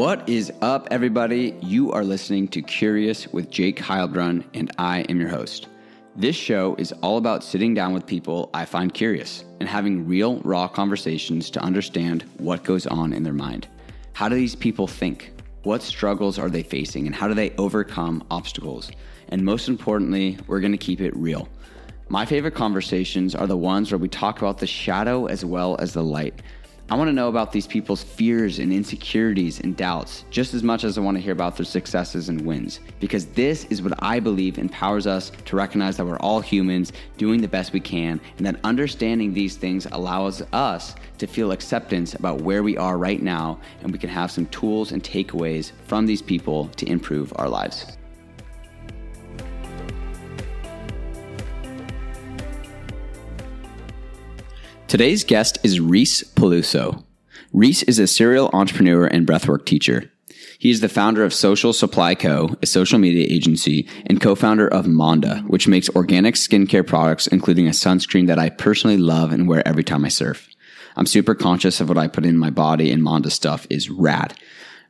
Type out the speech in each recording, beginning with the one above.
What is up, everybody? You are listening to Curious with Jake Heilbrunn, and I am your host. This show is all about sitting down with people I find curious and having real, raw conversations to understand what goes on in their mind. How do these people think? What struggles are they facing, and how do they overcome obstacles? And most importantly, we're going to keep it real. My favorite conversations are the ones where we talk about the shadow as well as the light. I want to know about these people's fears and insecurities and doubts just as much as I want to hear about their successes and wins. Because this is what I believe empowers us to recognize that we're all humans doing the best we can, and that understanding these things allows us to feel acceptance about where we are right now, and we can have some tools and takeaways from these people to improve our lives. Today's guest is Reis Paluso. Reis is a serial entrepreneur and breathwork teacher. He is the founder of Social Supply Co., a social media agency, and co-founder of Manda, which makes organic skincare products, including a sunscreen that I personally love and wear every time I surf. I'm super conscious of what I put in my body, and Manda stuff is rad.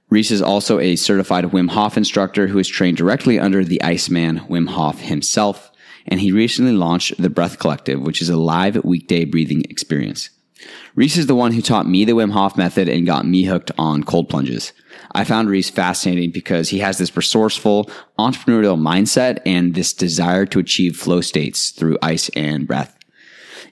Reis is also a certified Wim Hof instructor who is trained directly under the Iceman Wim Hof himself and he recently launched the Breathe Collective, which is a live weekday breathing experience. Reis is the one who taught me the Wim Hof method and got me hooked on cold plunges. I found Reis fascinating because he has this resourceful, entrepreneurial mindset and this desire to achieve flow states through ice and breath.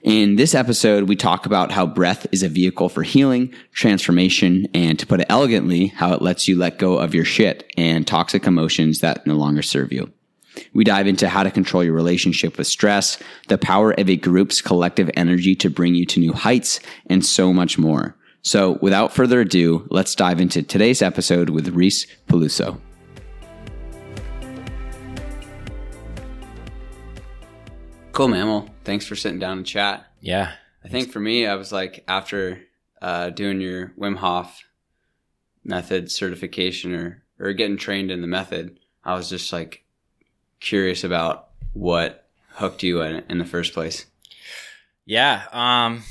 In this episode, we talk about how breath is a vehicle for healing, transformation, and to put it elegantly, how it lets you let go of your shit and toxic emotions that no longer serve you. We dive into how to control your relationship with stress, the power of a group's collective energy to bring you to new heights, and so much more. So, without further ado, let's dive into today's episode with Reis Paluso. Cool, man. Well, thanks for sitting down and chat. Yeah. I think for me, I was like, after uh, doing your Wim Hof method certification or, or getting trained in the method, I was just like, curious about what hooked you in, in the first place. Yeah. Um,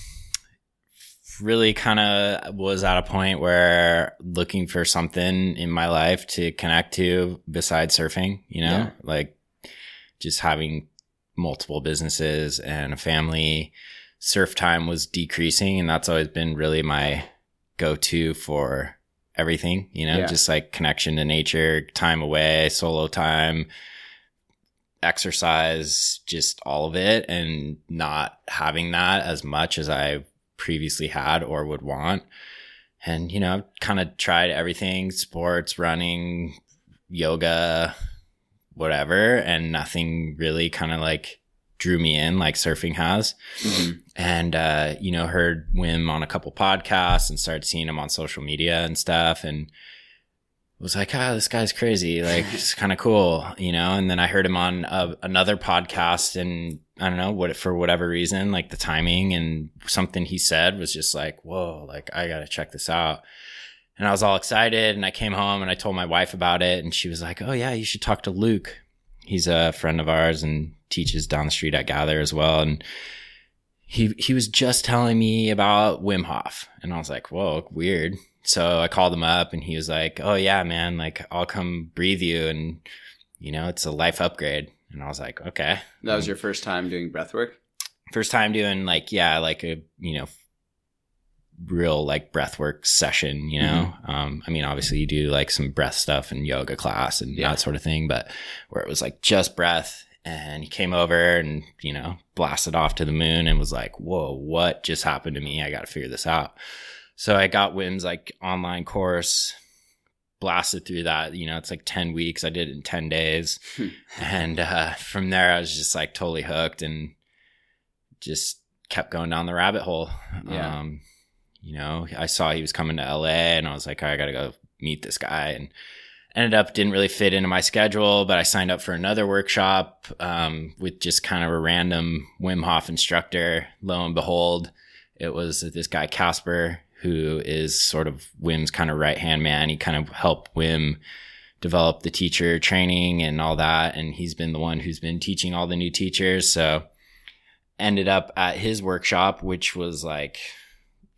really kind of was at a point where looking for something in my life to connect to besides surfing, you know, yeah. like just having multiple businesses and a family. Surf time was decreasing, and that's always been really my go to for everything, you know, yeah. just like connection to nature, time away, solo time, exercise, just all of it, and not having that as much as I previously had or would want. And, you know, I've kind of tried everything sports, running, yoga, whatever, and nothing really kind of like drew me in like surfing has. Mm-hmm. And, uh, you know, heard Wim on a couple podcasts and started seeing him on social media and stuff. And, was like, ah, oh, this guy's crazy. Like, it's kind of cool, you know? And then I heard him on a, another podcast and I don't know what, for whatever reason, like the timing and something he said was just like, whoa, like I got to check this out. And I was all excited and I came home and I told my wife about it and she was like, oh yeah, you should talk to Luke. He's a friend of ours and teaches down the street at Gather as well. And he, he was just telling me about Wim Hof and I was like, whoa, weird so I called him up and he was like, Oh yeah, man, like I'll come breathe you. And you know, it's a life upgrade. And I was like, okay. That was your first time doing breath work? First time doing like, yeah, like a, you know, real like breath work session, you know? Mm-hmm. Um, I mean, obviously you do like some breath stuff and yoga class and yeah. that sort of thing, but where it was like just breath and he came over and, you know, blasted off to the moon and was like, whoa, what just happened to me? I got to figure this out. So I got Wim's like online course, blasted through that. You know, it's like 10 weeks. I did it in 10 days. Hmm. and uh, from there, I was just like totally hooked and just kept going down the rabbit hole. Yeah. Um, you know, I saw he was coming to LA and I was like, I got to go meet this guy. And ended up didn't really fit into my schedule, but I signed up for another workshop um, with just kind of a random Wim Hof instructor. Lo and behold, it was this guy Kasper who is sort of Wim's kind of right hand man. He kind of helped Wim develop the teacher training and all that. And he's been the one who's been teaching all the new teachers. So ended up at his workshop, which was like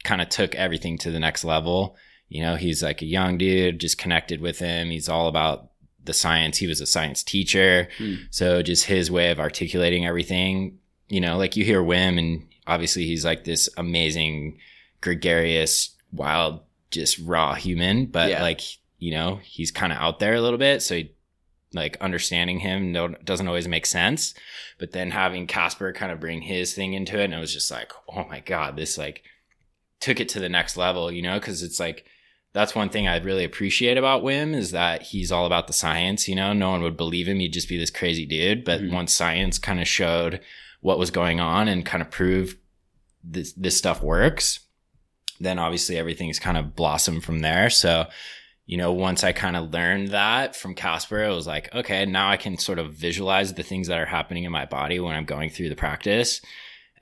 kind of took everything to the next level. you know, he's like a young dude, just connected with him. He's all about the science. He was a science teacher. Hmm. So just his way of articulating everything, you know, like you hear Wim and obviously he's like this amazing, gregarious, wild, just raw human, but Yeah. like, you know, he's kind of out there a little bit. So he, like understanding him no, doesn't always make sense. But then having Kasper kind of bring his thing into it, and it was just like, oh my God, this like took it to the next level, you know, because it's like, that's one thing I really appreciate about Wim is that he's all about the science. You know, no one would believe him. He'd just be this crazy dude. But Mhm. once science kind of showed what was going on and kind of proved this, this stuff works, then obviously everything's kind of blossomed from there. So, you know, once I kind of learned that from Kasper, it was like, okay, now I can sort of visualize the things that are happening in my body when I'm going through the practice.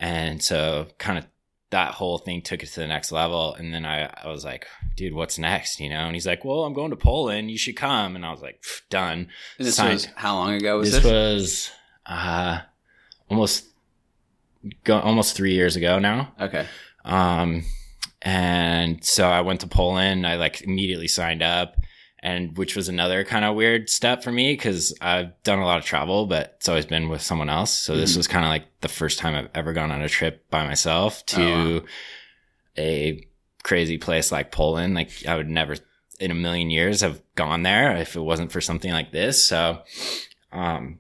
And so kind of that whole thing took it to the next level. And then I, I was like, dude, what's next? You know? And he's like, well, I'm going to Poland. You should come. And I was like, done. And this Signed. was how long ago was this this? was, uh, almost, go, almost three years ago now. okay. Um, and so I went to Poland. I like immediately signed up, and which was another kind of weird step for me because I've done a lot of travel, but it's always been with someone else. So this Mhm. was kind of like the first time I've ever gone on a trip by myself to Oh, a crazy place like Poland. Like I would never in a million years have gone there if it wasn't for something like this. So, um,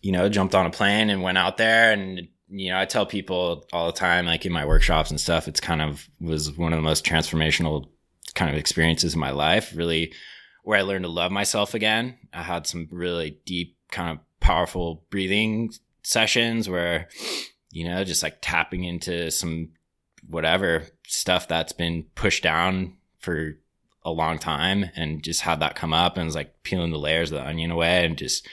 you know, jumped on a plane and went out there and, you know, I tell people all the time, like in my workshops and stuff, it's kind of was one of the most transformational kind of experiences in my life, really where I learned to love myself again. I had some really deep kind of powerful breathing sessions where, you know, just like tapping into some whatever stuff that's been pushed down for a long time and just had that come up and was like peeling the layers of the onion away and just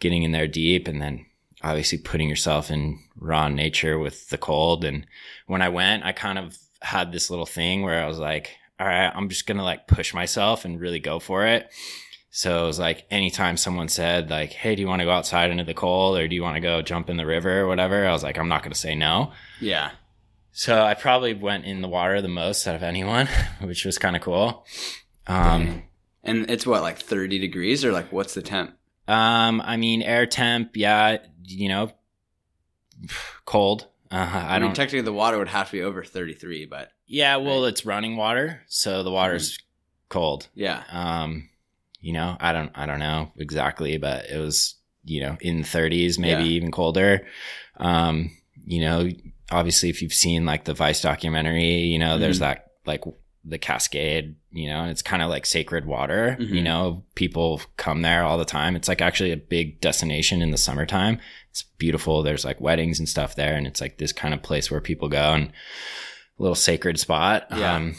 getting in there deep and then obviously putting yourself in raw nature with the cold. And when I went, I kind of had this little thing where I was like, all right, I'm just going to like push myself and really go for it. So it was like anytime someone said like, Hey, do you want to go outside into the cold or do you want to go jump in the river or whatever? I was like, I'm not going to say no. Yeah. So I probably went in the water the most out of anyone, which was kind of cool. Um, and it's what, like 30 degrees or like what's the temp? Um, I mean, air temp, yeah, you know, cold. Uh, I, I, mean, don't. technically the water would have to be over 33, but yeah, well, it's running water, so the water's cold. yeah. Um, you know, I don't, I don't know exactly, but it was, you know, in 30s, maybe Yeah. even colder. Um, you know, obviously, if you've seen like the Vice documentary, you know, there's Mhm. that like the Cascade, you know, and it's kind of like sacred water. Mhm. You know, people come there all the time. It's like actually a big destination in the summertime. It's beautiful. There's like weddings and stuff there, and it's like this kind of place where people go and a little sacred spot. Yeah. Um,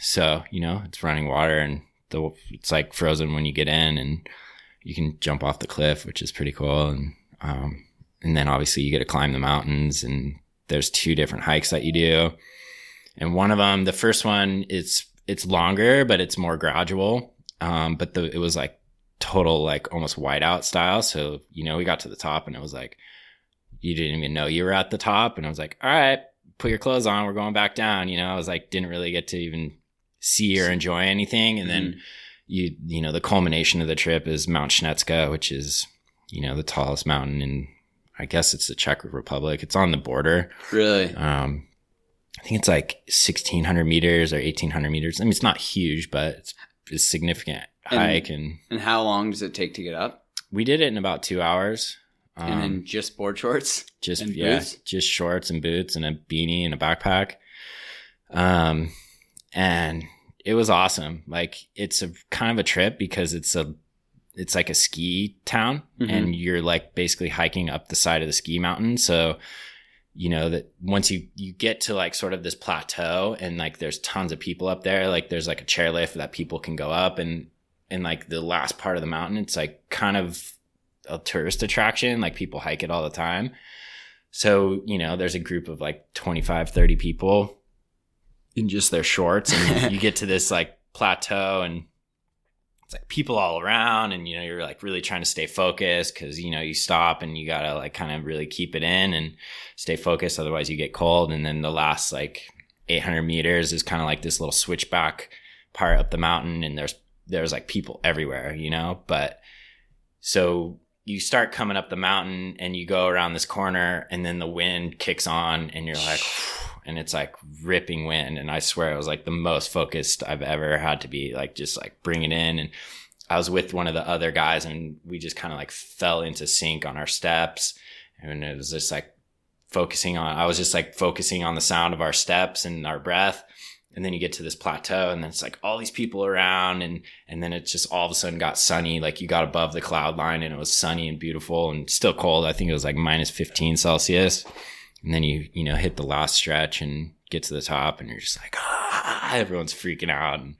so you know, it's running water and the it's like frozen when you get in, and you can jump off the cliff, which is pretty cool. And um, and then obviously you get to climb the mountains, and there's two different hikes that you do. And one of them, the first one, it's it's longer, but it's more gradual. Um, but the it was like total like almost whiteout style. So you know, we got to the top, and it was like you didn't even know you were at the top, and I was like, all right, put your clothes on, we're going back down. You know, I was like, didn't really get to even see or enjoy anything, and then you you know the culmination of the trip is Mount Śnieżka, which is you know the tallest mountain in I guess it's the Czech Republic. It's on the border. Really? Um, I think it's like sixteen hundred meters or eighteen hundred meters. I mean, it's not huge, but it's, significant And- hike, and And how long does it take to get up? we did it in about two hours. Um, and then just board shorts? just yeah, boots? just shorts and boots and a beanie and a backpack. Um, and it was awesome. Like it's a kind of a trip because it's a it's like a ski town Mhm. and you're like basically hiking up the side of the ski mountain. So you know that once you you get to like sort of this plateau and like there's tons of people up there, like there's like a chairlift that people can go up and and like the last part of the mountain, it's like kind of a tourist attraction. Like people hike it all the time. So, you know, there's a group of like 25, 30 people in just their shorts and you get to this like plateau and it's like people all around and you know you're like really trying to stay focused because you know you stop and you gotta like kind of really keep it in and stay focused otherwise you get cold and then the last like 800 meters is kind of like this little switchback part up the mountain and there's there's like people everywhere, you know, but so you start coming up the mountain and you go around this corner and then the wind kicks on and you're like and it's like ripping wind and I swear it was like the most focused I've ever had to be like just like bring it in and I was with one of the other guys and we just kind of like fell into sync on our steps and it was just like focusing on I was just like focusing on the sound of our steps and our breath and then you get to this plateau and then it's like all these people around and and then it just all of a sudden got sunny like you got above the cloud line and it was sunny and beautiful and still cold. I think it was like minus 15 celsius and then you you know hit the last stretch and get to the top and you're just like ah everyone's freaking out and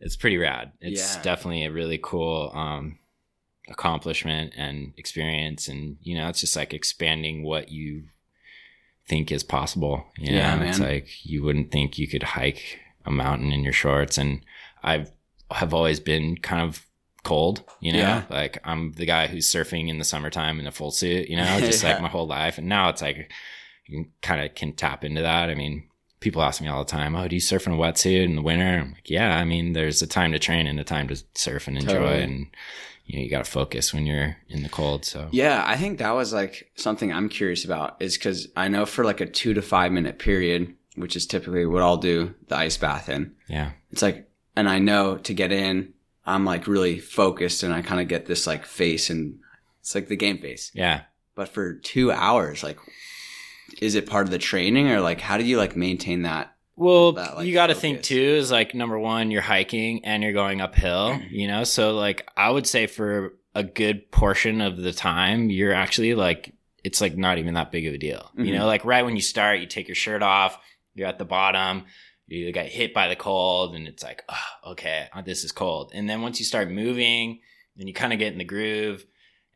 it's pretty rad it's yeah. definitely a really cool um accomplishment and experience and you know it's just like expanding what you think is possible. You know? Yeah, man. It's like you wouldn't think you could hike a mountain in your shorts. And I've have always been kind of cold, you know, yeah. like I'm the guy who's surfing in the summertime in a full suit, you know, just yeah. like my whole life. And now it's like you kind of can tap into that. I mean, people ask me all the time, "Oh, do you surf in a wetsuit in the winter?" I'm like, "Yeah, I mean, there's a time to train and a time to surf and enjoy." Totally. And you know you got to focus when you're in the cold so yeah i think that was like something i'm curious about is because i know for like a two to five minute period which is typically what i'll do the ice bath in yeah it's like and i know to get in i'm like really focused and i kind of get this like face and it's like the game face yeah but for two hours like is it part of the training or like how do you like maintain that well, that, like, you got to think too is like number one, you're hiking and you're going uphill, you know? So, like, I would say for a good portion of the time, you're actually like, it's like not even that big of a deal. Mm-hmm. You know, like right when you start, you take your shirt off, you're at the bottom, you get hit by the cold, and it's like, oh, okay, uh, this is cold. And then once you start moving, then you kind of get in the groove,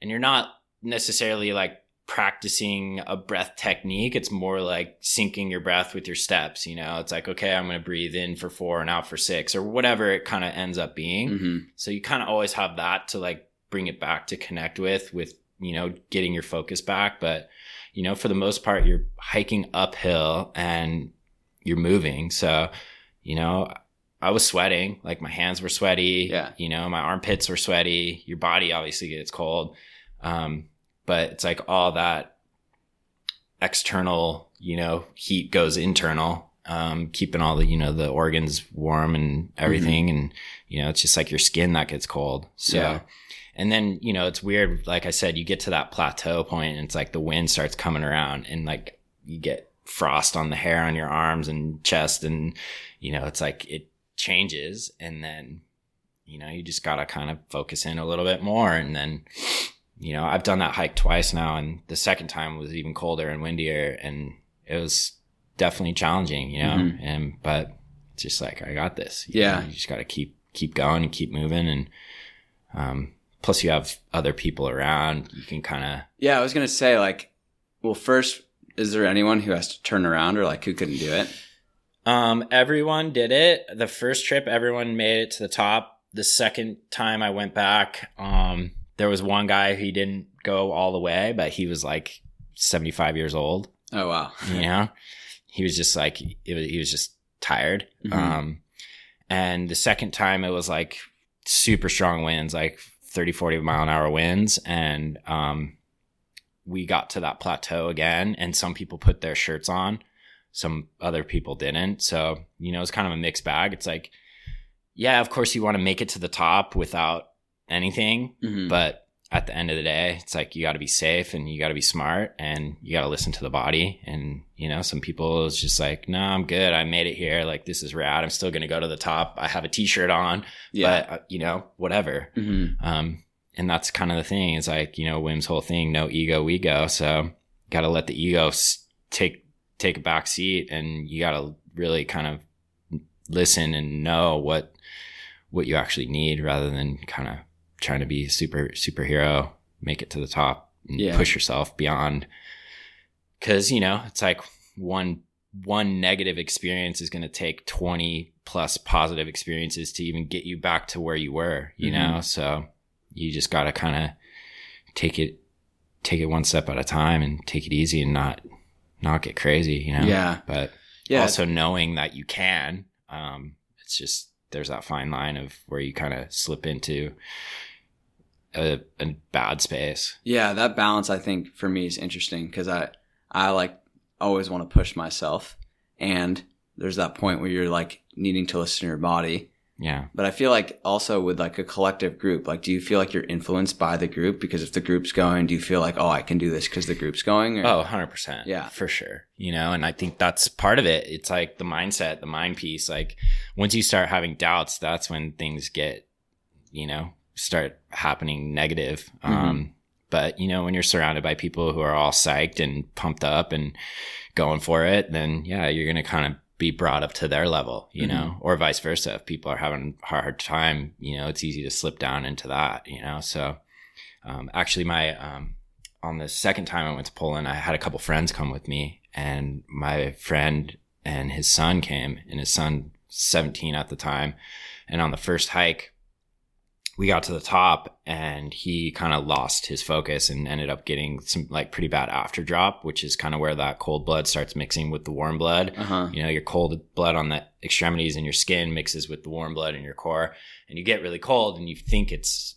and you're not necessarily like practicing a breath technique. It's more like syncing your breath with your steps. You know, it's like, okay, I'm going to breathe in for four and out for six or whatever it kind of ends up being. Mm-hmm. So you kind of always have that to like bring it back to connect with, with, you know, getting your focus back. But, you know, for the most part, you're hiking uphill and you're moving. So, you know, I was sweating, like my hands were sweaty. Yeah. You know, my armpits were sweaty. Your body obviously gets cold. Um, but it's like all that external, you know, heat goes internal, um, keeping all the, you know, the organs warm and everything. Mm-hmm. And, you know, it's just like your skin that gets cold. So, yeah. and then, you know, it's weird. Like I said, you get to that plateau point and it's like the wind starts coming around and like you get frost on the hair on your arms and chest. And, you know, it's like it changes. And then, you know, you just got to kind of focus in a little bit more. And then, you know, I've done that hike twice now, and the second time was even colder and windier, and it was definitely challenging, you know. Mm-hmm. And but it's just like I got this. You yeah, know, you just got to keep keep going and keep moving, and um, plus you have other people around. You can kind of yeah. I was gonna say like, well, first, is there anyone who has to turn around or like who couldn't do it? Um, everyone did it. The first trip, everyone made it to the top. The second time I went back, um, there was one guy he didn't go all the way, but he was like 75 years old. Oh wow. you know, he was just like was, he was just tired. Mm-hmm. Um, and the second time it was like super strong winds, like 30, 40 mile an hour winds. And, um, we got to that plateau again and some people put their shirts on. Some other people didn't. So, you know, it's kind of a mixed bag. It's like, yeah, of course you want to make it to the top without anything. Mm-hmm. But at the end of the day, it's like you got to be safe and you got to be smart and you got to listen to the body. And, you know, some people is just like, no, I'm good. I made it here. Like, this is rad. I'm still going to go to the top. I have a t shirt on, yeah. but, uh, you know, whatever. Mm-hmm. Um, and that's kind of the thing is like, you know, Wim's whole thing, no ego, we go. So got to let the ego take, take a back seat and you got to really kind of listen and know what, what you actually need rather than kind of trying to be a super superhero, make it to the top, yeah. push yourself beyond. Because you know, it's like one one negative experience is going to take 20 plus positive experiences to even get you back to where you were you mm-hmm. know so you just got to kind of take it take it one step at a time and take it easy and not not get crazy you know yeah but yeah also knowing that you can um it's just there's that fine line of where you kind of slip into a, a bad space. Yeah, that balance I think for me is interesting because I I like always want to push myself, and there's that point where you're like needing to listen to your body. Yeah. But I feel like also with like a collective group, like, do you feel like you're influenced by the group? Because if the group's going, do you feel like, oh, I can do this because the group's going? Or? Oh, 100%. Yeah. For sure. You know, and I think that's part of it. It's like the mindset, the mind piece. Like once you start having doubts, that's when things get, you know, start happening negative. Mhm. Um, but you know, when you're surrounded by people who are all psyched and pumped up and going for it, then yeah, you're going to kind of be brought up to their level, you Mhm. know, or vice versa. If people are having a hard time, you know, it's easy to slip down into that, you know? So, um, actually my, um, on the second time I went to Poland, I had a couple friends come with me and my friend and his son came and his son 17 at the time. And on the first hike, we got to the top and he kind of lost his focus and ended up getting some like pretty bad after drop, which is kind of where that cold blood starts mixing with the warm blood. Uh huh. You know, your cold blood on the extremities and your skin mixes with the warm blood in your core, and you get really cold and you think it's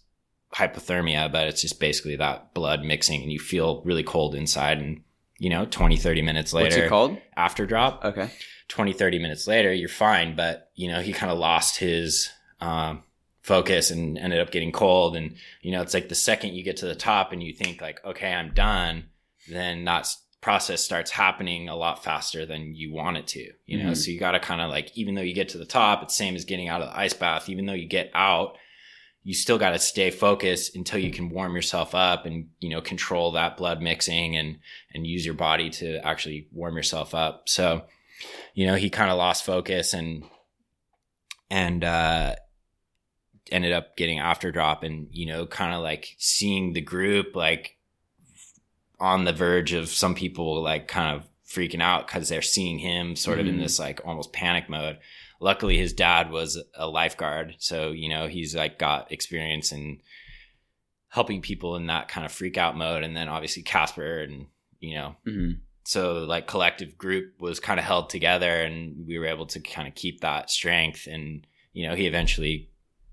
hypothermia, but it's just basically that blood mixing and you feel really cold inside. And, you know, 20, 30 minutes later, What's it called? after drop, Okay. 20, 30 minutes later, you're fine. But, you know, he kind of lost his, um, focus and ended up getting cold. And, you know, it's like the second you get to the top and you think like, okay, I'm done, then that process starts happening a lot faster than you want it to, you know? Mhm. So you got to kind of like, even though you get to the top, it's same as getting out of the ice bath. Even though you get out, you still got to stay focused until you can warm yourself up and, you know, control that blood mixing and, and use your body to actually warm yourself up. So, you know, he kind of lost focus and, and, uh, ended up getting after drop and, you know, kind of like seeing the group like on the verge of some people like kind of freaking out because they're seeing him sort of in Mhm. this like almost panic mode. Luckily, his dad was a lifeguard, so you know he's like got experience in helping people in that kind of freak out mode. And then obviously Kasper and you know hmm so like collective group was kind of held together and we were able to kind of keep that strength and you know he eventually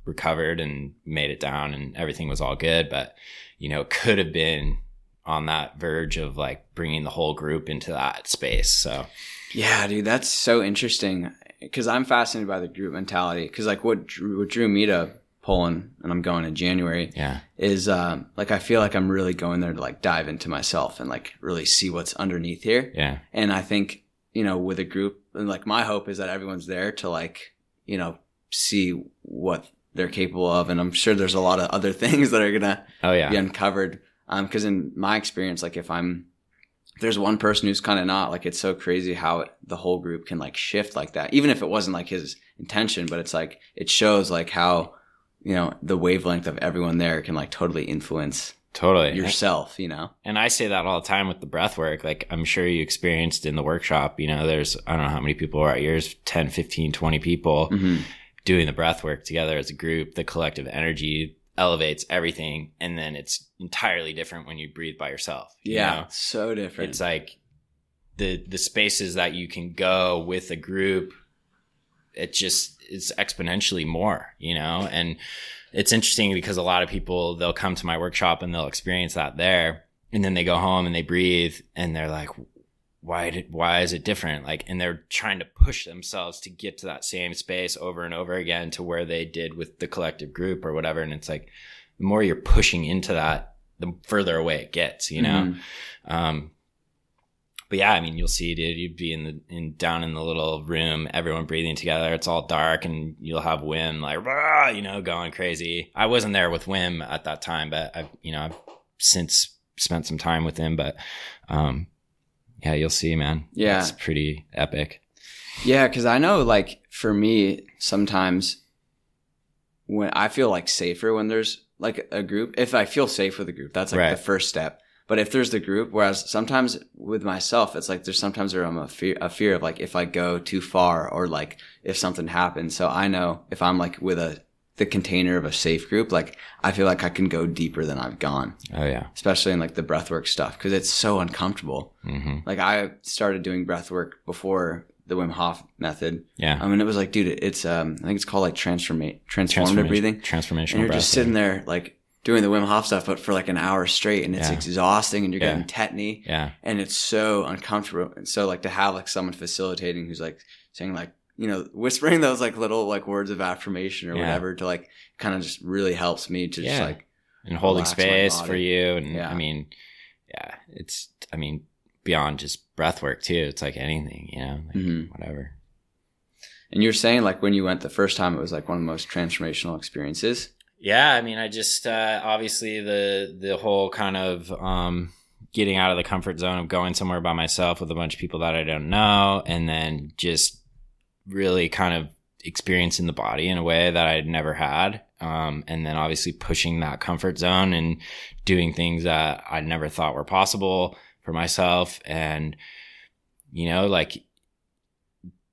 recovered and made it down and everything was all good but you know could have been on that verge of like bringing the whole group into that space so Yeah, dude, that's so interesting because I'm fascinated by the group mentality. Because like what drew, what drew me to Poland, and I'm going in January, yeah is um, like I feel like I'm really going there to like dive into myself and like really see what's underneath here. yeah And I think you know with a group, and like my hope is that everyone's there to like you know see what they're capable of, and I'm sure there's a lot of other things that are gonna oh yeah be uncovered. Um, cause in my experience, like if I'm, if there's one person who's kind of not, like it's so crazy how it, the whole group can like shift like that, even if it wasn't like his intention, but it's like, it shows like how, you know, the wavelength of everyone there can like totally influence totally yourself, you know? And I say that all the time with the breath work. Like I'm sure you experienced in the workshop, you know, there's, I don't know how many people are at yours, 10, 15, 20 people Mm-hmm. Doing the breath work together as a group. The collective energy elevates everything. And then it's entirely different when you breathe by yourself. you Yeah. know? So different. It's like the, the spaces that you can go with a group. It just, it's exponentially more, you know, and it's interesting because a lot of people, they'll come to my workshop and they'll experience that there. And then they go home and they breathe and they're like, why did, why is it different? Like, and they're trying to push themselves to get to that same space over and over again to where they did with the collective group or whatever. And it's like, the more you're pushing into that, the further away it gets, you know? Mhm. Um, but yeah, I mean, you'll see, dude. You'd be in the in down in the little room, everyone breathing together. It's all dark, and you'll have Wim like, "Rah," you know, going crazy. I wasn't there with Wim at that time, but I've you know I've since spent some time with him. But um, yeah, you'll see, man. Yeah. it's pretty epic. Yeah, because I know, like, for me, sometimes when I feel like safer when there's like a group, if I feel safe with a group, that's like Right. the first step. But if there's the group, whereas sometimes with myself, it's like there's sometimes where I'm a fear, a fear of like if I go too far or like if something happens. So I know if I'm like with a the container of a safe group, like I feel like I can go deeper than I've gone, Oh yeah. especially in like the breathwork stuff because it's so uncomfortable. hmm Like I started doing breath work before the Wim Hof method. Yeah. I mean, it was like, dude, it's um, I think it's called like transforma- transformative Transformation- breathing. Transformational And you're just sitting there like doing the Wim Hof stuff, but for like an hour straight, and it's Yeah. exhausting, and you're Yeah. getting tetany, Yeah. and it's so uncomfortable. And so like to have like someone facilitating who's like saying like you know whispering those like little like words of affirmation or Yeah. whatever to like kind of just really helps me to just like and holding space for you. And Yeah. I mean, yeah, it's, I mean, beyond just breath work too. It's like anything, you know, like Mhm. whatever. And you're saying like when you went the first time, it was like one of the most transformational experiences. Yeah, I mean, I just uh, obviously the the whole kind of um, getting out of the comfort zone of going somewhere by myself with a bunch of people that I don't know, and then just really kind of experiencing the body in a way that I'd never had, um, and then obviously pushing that comfort zone and doing things that I never thought were possible for myself, and you know, like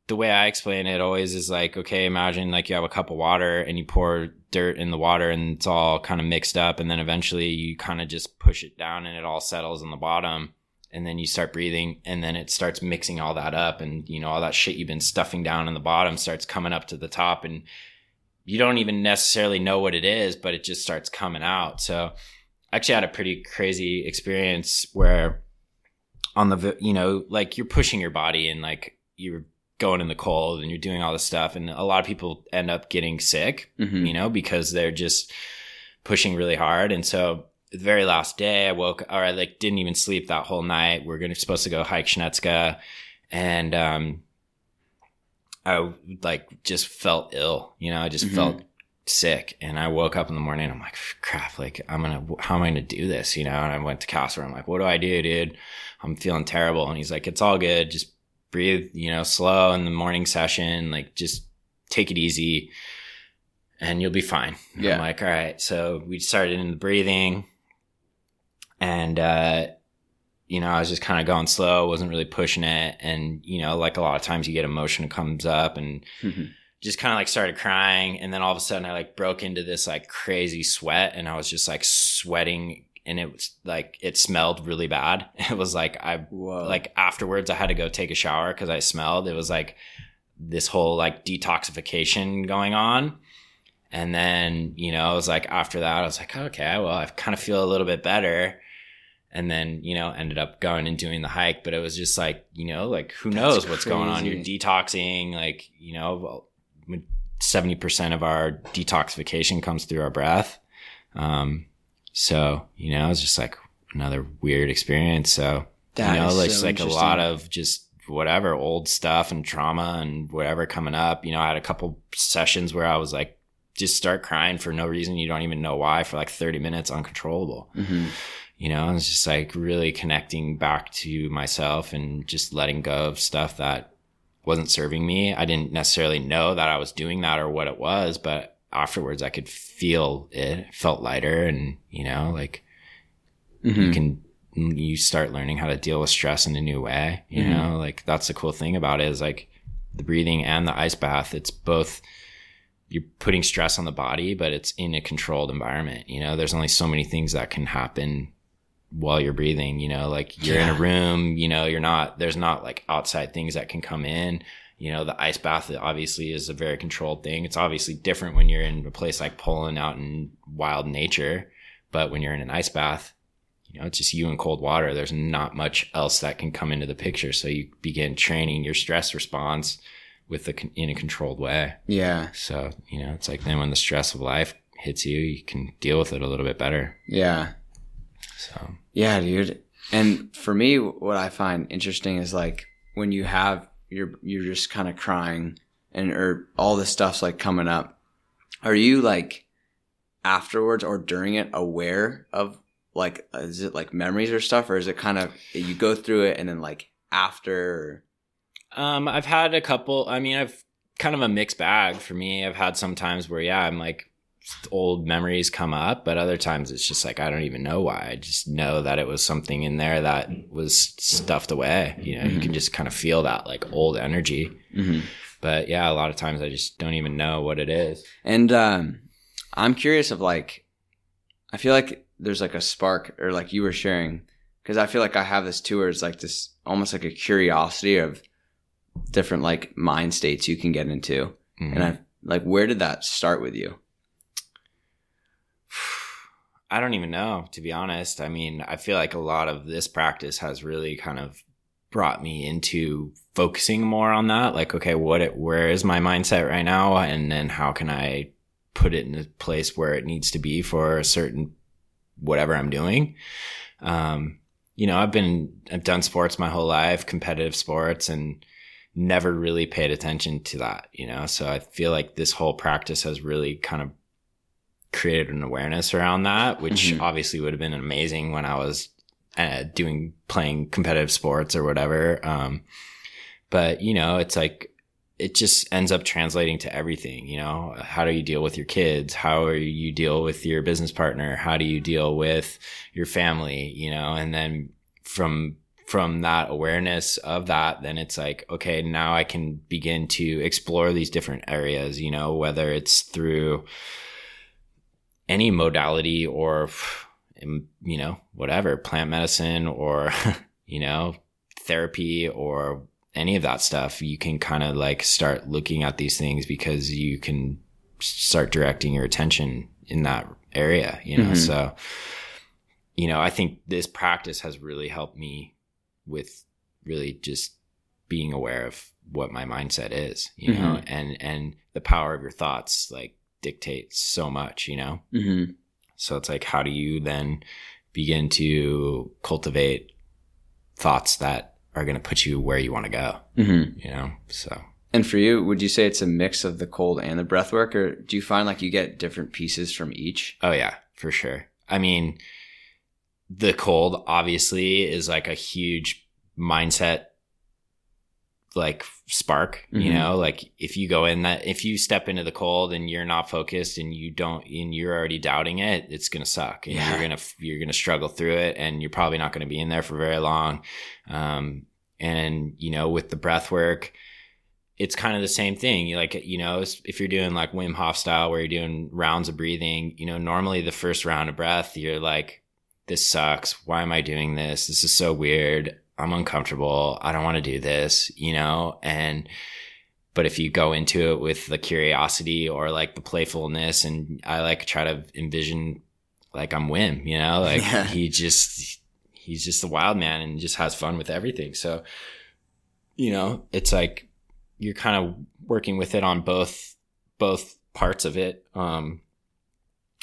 the way I explain it always is like, okay, imagine like you have a cup of water and you pour dirt in the water and it's all kind of mixed up. And then eventually you kind of just push it down and it all settles in the bottom. And then you start breathing and then it starts mixing all that up. And, you know, all that shit you've been stuffing down in the bottom starts coming up to the top. And you don't even necessarily know what it is, but it just starts coming out. So I actually had a pretty crazy experience where on the, you know, like you're pushing your body and like you're going in the cold and you're doing all this stuff. And a lot of people end up getting sick, Mm-hmm. you know, because they're just pushing really hard. And so the very last day I woke or I like didn't even sleep that whole night. We are gonna supposed to go hike Śnieżka and um I like just felt ill, you know, I just Mhm. felt sick. And I woke up in the morning I'm like crap like I'm gonna how am I gonna do this you know? And I went to Kasper I'm like what do I do dude? I'm feeling terrible. And he's like it's all good. Just breathe you know slow in the morning session like just take it easy and you'll be fine. And Yeah. I'm like all right. So we started in the breathing and uh you know I was just kind of going slow wasn't really pushing it and you know like a lot of times you get emotion comes up and Mhm. just kind of like started crying and then all of a sudden I like broke into this like crazy sweat and I was just like sweating and it was like it smelled really bad. It was like I Whoa. like afterwards I had to go take a shower cuz I smelled. It was like this whole like detoxification going on. And then, you know, I was like after that I was like, okay, well, I kind of feel a little bit better. And then, you know, ended up going and doing the hike, but it was just like, you know, like who That's knows what's going on? You're detoxing, like, you know, well, seventy percent of our detoxification comes through our breath. Um, so you know, it's just like another weird experience. So That you know, like, so like a lot of just whatever old stuff and trauma and whatever coming up. You know, I had a couple sessions where I was like, just start crying for no reason. You don't even know why for like thirty minutes, uncontrollable Mhm. You know it's just like really connecting back to myself and just letting go of stuff that wasn't serving me i didn't necessarily know that i was doing that or what it was but afterwards i could feel it, it felt lighter and you know like you Mhm. can you start learning how to deal with stress in a new way you Mhm. know like that's the cool thing about it is like the breathing and the ice bath it's both you're putting stress on the body but it's in a controlled environment you know there's only so many things that can happen while you're breathing you know like you're in a room you know you're not there's not like outside things that can come in. You know the ice bath obviously is a very controlled thing. It's obviously different when you're in a place like poland out in wild nature but when you're in an ice bath you know it's just you and cold water. There's not much else that can come into the picture. So you begin training your stress response with the in a controlled way. Yeah. so you know it's like then when the stress of life hits you you can deal with it a little bit better. Yeah. so Yeah, dude. And for me, what I find interesting is like when you have you're you're just kind of crying and or all this stuff's like coming up. Are you like afterwards or during it aware of like is it like memories or stuff or is it kind of you go through it and then like after? Um, I've had a couple. I mean, I've kind of a mixed bag for me. I've had some times where, yeah, I'm like old memories come up, but other times it's just like I don't even know why. I just know that it was something in there that was stuffed away. You know, you can just kind of feel that like old energy. Mm-hmm. But yeah, a lot of times I just don't even know what it is. And um, I'm curious of like, I feel like there's like a spark, or like you were sharing, because I feel like I have this too, where it's like this almost like a curiosity of different like mind states you can get into. Mhm. And I like, where did that start with you? I don't even know, to be honest. I mean, I feel like a lot of this practice has really kind of brought me into focusing more on that. Like, okay, what, it, where is my mindset right now? And then how can I put it in a place where it needs to be for a certain, whatever I'm doing? Um, you know, I've been, I've done sports my whole life, competitive sports and never really paid attention to that, you know? So I feel like this whole practice has really kind of created an awareness around that, which Mhm. obviously would have been amazing when I was uh, doing playing competitive sports or whatever. Um, but you know, it's like it just ends up translating to everything. You know, how do you deal with your kids? How are you deal with your business partner? How do you deal with your family? You know, and then from from that awareness of that, then it's like, okay, now I can begin to explore these different areas, you know, whether it's through any modality or, um, you know, whatever, plant medicine or, you know, therapy or any of that stuff, you can kind of like start looking at these things because you can start directing your attention in that area, you know? Mhm. So, you know, I think this practice has really helped me with really just being aware of what my mindset is, you know, and, and the power of your thoughts like dictates so much, you know? Mm-hmm. So it's like, how do you then begin to cultivate thoughts that are going to put you where you want to go, Mm-hmm. you know? So, And for you, would you say it's a mix of the cold and the breath work, or do you find like you get different pieces from each? oh yeah, for sure. I mean, the cold obviously is like a huge mindset like spark, you Mhm. know, like if you go in that, if you step into the cold and you're not focused and you don't, and you're already doubting it, it's going to suck and Yeah. you're to, you're going to struggle through it and you're probably not going to be in there for very long. Um, and you know, with the breath work, it's kind of the same thing. You like, you know, if you're doing like Wim Hof style where you're doing rounds of breathing, you know, normally the first round of breath, you're like, this sucks. Why am I doing this? This is so weird. I'm uncomfortable. I don't want to do this, you know? And, but if you go into it with the curiosity or like the playfulness, and I like try to envision like I'm Wim, you know, like Yeah. he just, he's just a wild man and just has fun with everything. So, you know, it's like you're kind of working with it on both, both parts of it. Um,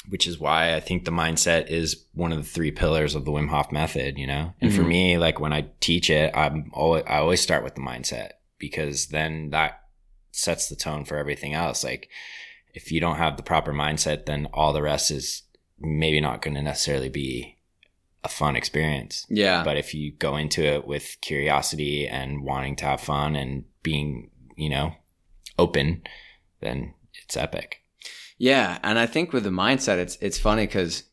which is why I think the mindset is one of the three pillars of the Wim Hof method, you know? And for Mhm. me, like when I teach it, I'm always, I always start with the mindset because then that sets the tone for everything else. Like if you don't have the proper mindset, then all the rest is maybe not going to necessarily be a fun experience. Yeah. But if you go into it with curiosity and wanting to have fun and being, you know, open, then it's epic. Yeah, and I think with the mindset, it's it's funny because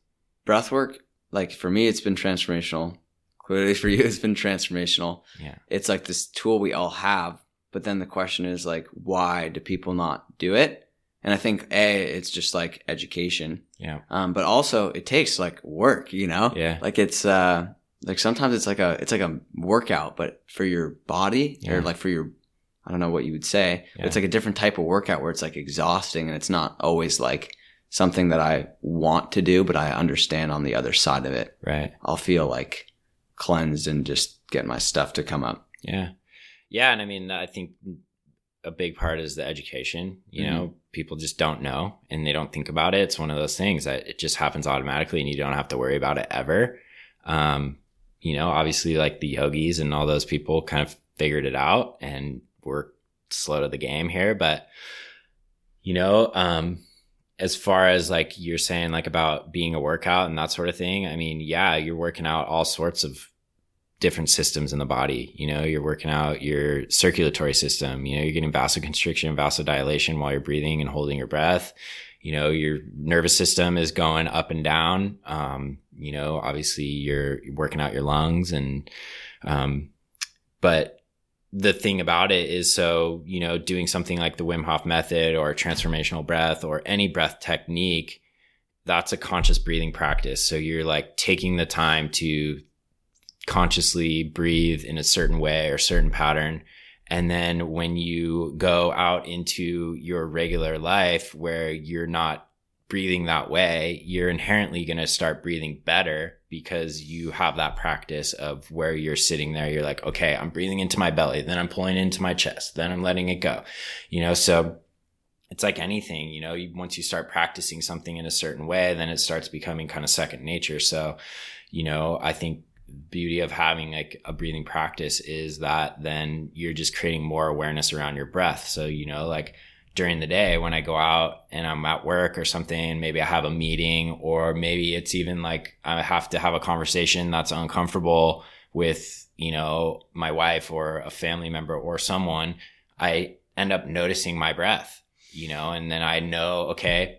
breath work, like for me, it's been transformational. Clearly, for you, it's been transformational. Yeah. It's like this tool we all have, but then the question is like, why do people not do it? And I think a, it's just like education, Yeah. um, but also it takes like work, you know. Yeah. Like it's uh like sometimes it's like a it's like a workout, but for your body Yeah. or like for your I don't know what you would say. Yeah. It's like a different type of workout where it's like exhausting and it's not always like something that I want to do, but I understand on the other side of it. Right. I'll feel like cleansed and just get my stuff to come up. Yeah. Yeah. And I mean, I think a big part is the education. You know, people just don't know and they don't think about it. It's one of those things that it just happens automatically and you don't have to worry about it ever. Um, you know, obviously, like the yogis and all those people kind of figured it out and we're slow to the game here. But, you know, um, as far as like you're saying, like about being a workout and that sort of thing, I mean, yeah, you're working out all sorts of different systems in the body. You know, you're working out your circulatory system. You know, you're getting vasoconstriction, vasodilation while you're breathing and holding your breath. You know, your nervous system is going up and down. Um, you know, obviously you're working out your lungs and, um, but the thing about it is so, you know, doing something like the Wim Hof method or transformational breath or any breath technique, that's a conscious breathing practice. So you're like taking the time to consciously breathe in a certain way or certain pattern And then when you go out into your regular life where you're not breathing that way, you're inherently going to start breathing better because you have that practice of where you're sitting there. You're like, okay, I'm breathing into my belly. Then I'm pulling into my chest. Then I'm letting it go. You know, so it's like anything, you know, once you start practicing something in a certain way, then it starts becoming kind of second nature. So, you know, I think beauty of having like a breathing practice is that then you're just creating more awareness around your breath. So, you know, like during the day when I go out and I'm at work or something, maybe I have a meeting or maybe it's even like I have to have a conversation that's uncomfortable with, you know, my wife or a family member or someone, I end up noticing my breath, you know, and then I know, okay,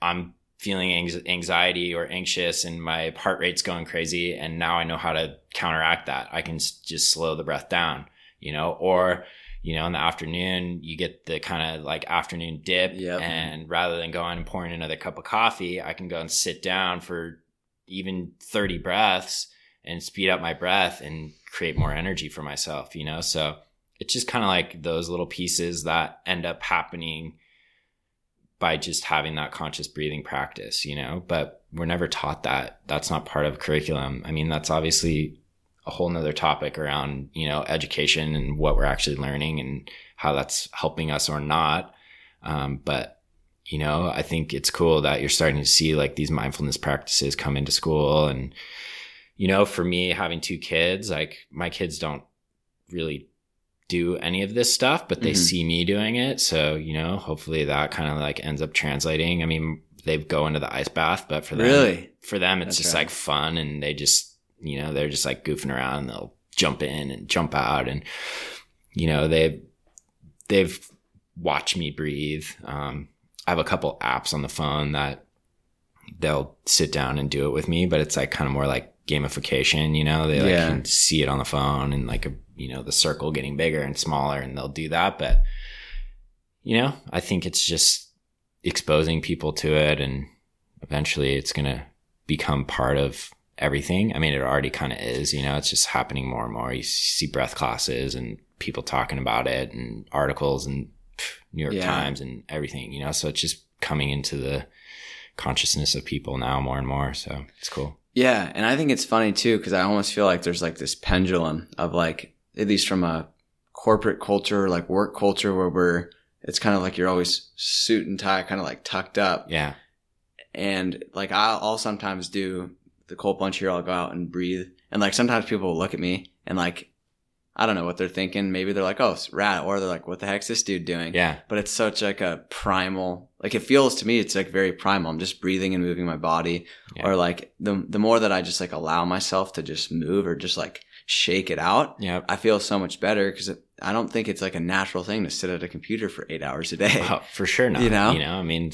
I'm feeling anxiety or anxious and my heart rate's going crazy. And now I know how to counteract that. I can just slow the breath down, you know, or, you know, in the afternoon, you get the kind of like afternoon dip. Yep. And rather than going and pouring another cup of coffee, I can go and sit down for even 30 breaths and speed up my breath and create more energy for myself, you know? So it's just kind of like those little pieces that end up happening by just having that conscious breathing practice, you know? But we're never taught that. That's not part of curriculum. I mean, that's obviously a whole nother topic around, you know, education and what we're actually learning and how that's helping us or not. Um, but, you know, I think it's cool that you're starting to see like these mindfulness practices come into school. And, you know, for me, having two kids, like my kids don't really do any of this stuff, but they mm-hmm. see me doing it. So, you know, hopefully that kind of like ends up translating. I mean, they go into the ice bath, but for them, really? for them, it's That's just right. like fun and they just, you know, they're just like goofing around and they'll jump in and jump out and you know, they've, they've watched me breathe. Um, I have a couple apps on the phone that they'll sit down and do it with me, but it's like kind of more like gamification, you know, they like yeah. can see it on the phone and like a, you know, the circle getting bigger and smaller and they'll do that. But, you know, I think it's just exposing people to it and eventually it's going to become part of everything. I mean, it already kind of is, you know, it's just happening more and more. You see breath classes and people talking about it and articles and New York yeah. Times and everything, you know, so it's just coming into the consciousness of people now more and more. So it's cool. Yeah. And I think it's funny too, because I almost feel like there's like this pendulum of like, at least from a corporate culture, like work culture where we're, it's kind of like you're always suit and tie, kind of like tucked up. Yeah. And like I'll, I'll sometimes do the cold plunge here, I'll go out and breathe. And like sometimes people will look at me and like, I don't know what they're thinking. Maybe they're like, oh, it's rat. Or they're like, what the heck's this dude doing? Yeah. But it's such like a primal, like it feels to me, it's like very primal. I'm just breathing and moving my body. Yeah. Or like the, the more that I just like allow myself to just move or just like shake it out, yeah. I feel so much better because I don't think it's like a natural thing to sit at a computer for eight hours a day. Oh, for sure not. You know, you know, I mean,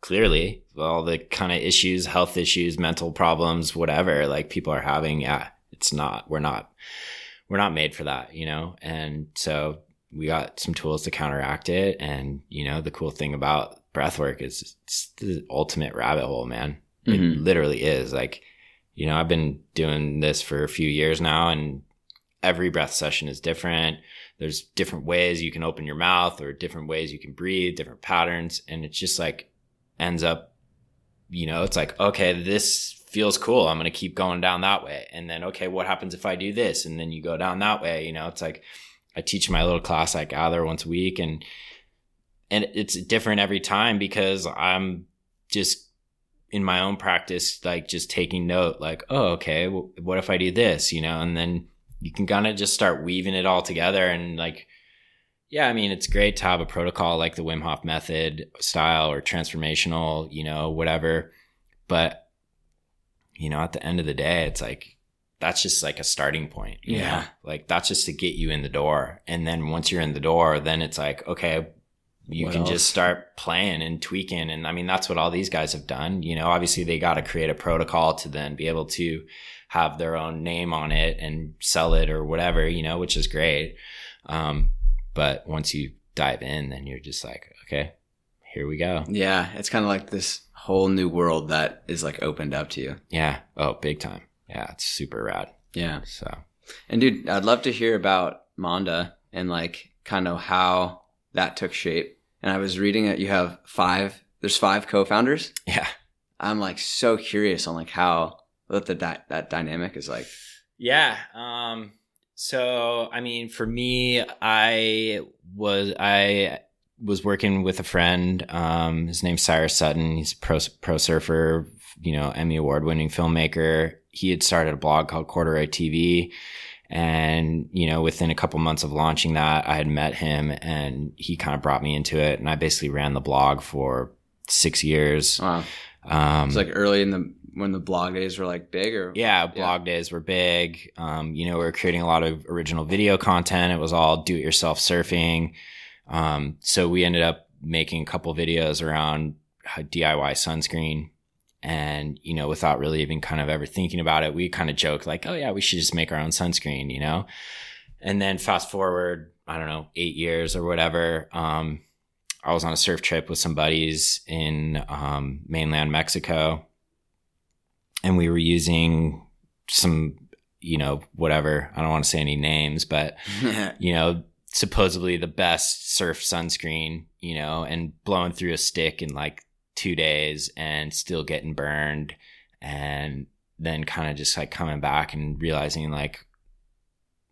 clearly all the kind of issues, health issues, mental problems, whatever, like people are having. Yeah, it's not, we're not, we're not made for that, you know? And so we got some tools to counteract it. And, you know, the cool thing about breath work is it's the ultimate rabbit hole, man. It mm-hmm. literally is like, you know, I've been doing this for a few years now and every breath session is different. There's different ways you can open your mouth or different ways you can breathe, different patterns. And it's just like ends up, you know, it's like, okay, this feels cool. I'm going to keep going down that way. And then, okay, what happens if I do this? And then you go down that way. You know, it's like I teach my little class I gather once a week and, and it's different every time because I'm just in my own practice, like just taking note, like, oh, okay, well, what if I do this, you know, and then you can kind of just start weaving it all together and like yeah, I mean, it's great to have a protocol like the Wim Hof method style or transformational, you know, whatever. But, you know, at the end of the day, it's like, that's just like a starting point. yeah. Know? Like that's just to get you in the door. And then once you're in the door, then it's like, okay, you what can else? just start playing and tweaking. And I mean, that's what all these guys have done. You know, obviously they got to create a protocol to then be able to have their own name on it and sell it or whatever, you know, which is great. Um, but once you dive in, then you're just like, okay, here we go. Yeah. It's kind of like this whole new world that is like opened up to you. Yeah. Oh, big time. Yeah. It's super rad. Yeah. So, and dude, I'd love to hear about Manda and like kind of how that took shape. And I was reading it. You have five. There's five co-founders. Yeah. I'm like so curious on like how what the di- that dynamic is like. Yeah. Um. So I mean, for me, I was I was working with a friend. Um, his name's Cyrus Sutton. He's a pro pro surfer. You know, Emmy award winning filmmaker. He had started a blog called Corduroy TV. And, you know, within a couple months of launching that, I had met him and he kind of brought me into it. And I basically ran the blog for six years. Wow. Um, It's like early in the when the blog days were like big or yeah, blog days were big. Um, you know, we were creating a lot of original video content. It was all do it yourself surfing. Um, so we ended up making a couple videos around DIY sunscreen. And, you know, without really even kind of ever thinking about it, we kind of joked like, oh yeah, we should just make our own sunscreen, you know? And then fast forward, I don't know, eight years or whatever. Um, I was on a surf trip with some buddies in um, mainland Mexico and we were using some, you know, whatever. I don't want to say any names, but you know, supposedly the best surf sunscreen, you know, and blowing through a stick in like two days and still getting burned. And then kind of just like coming back and realizing like,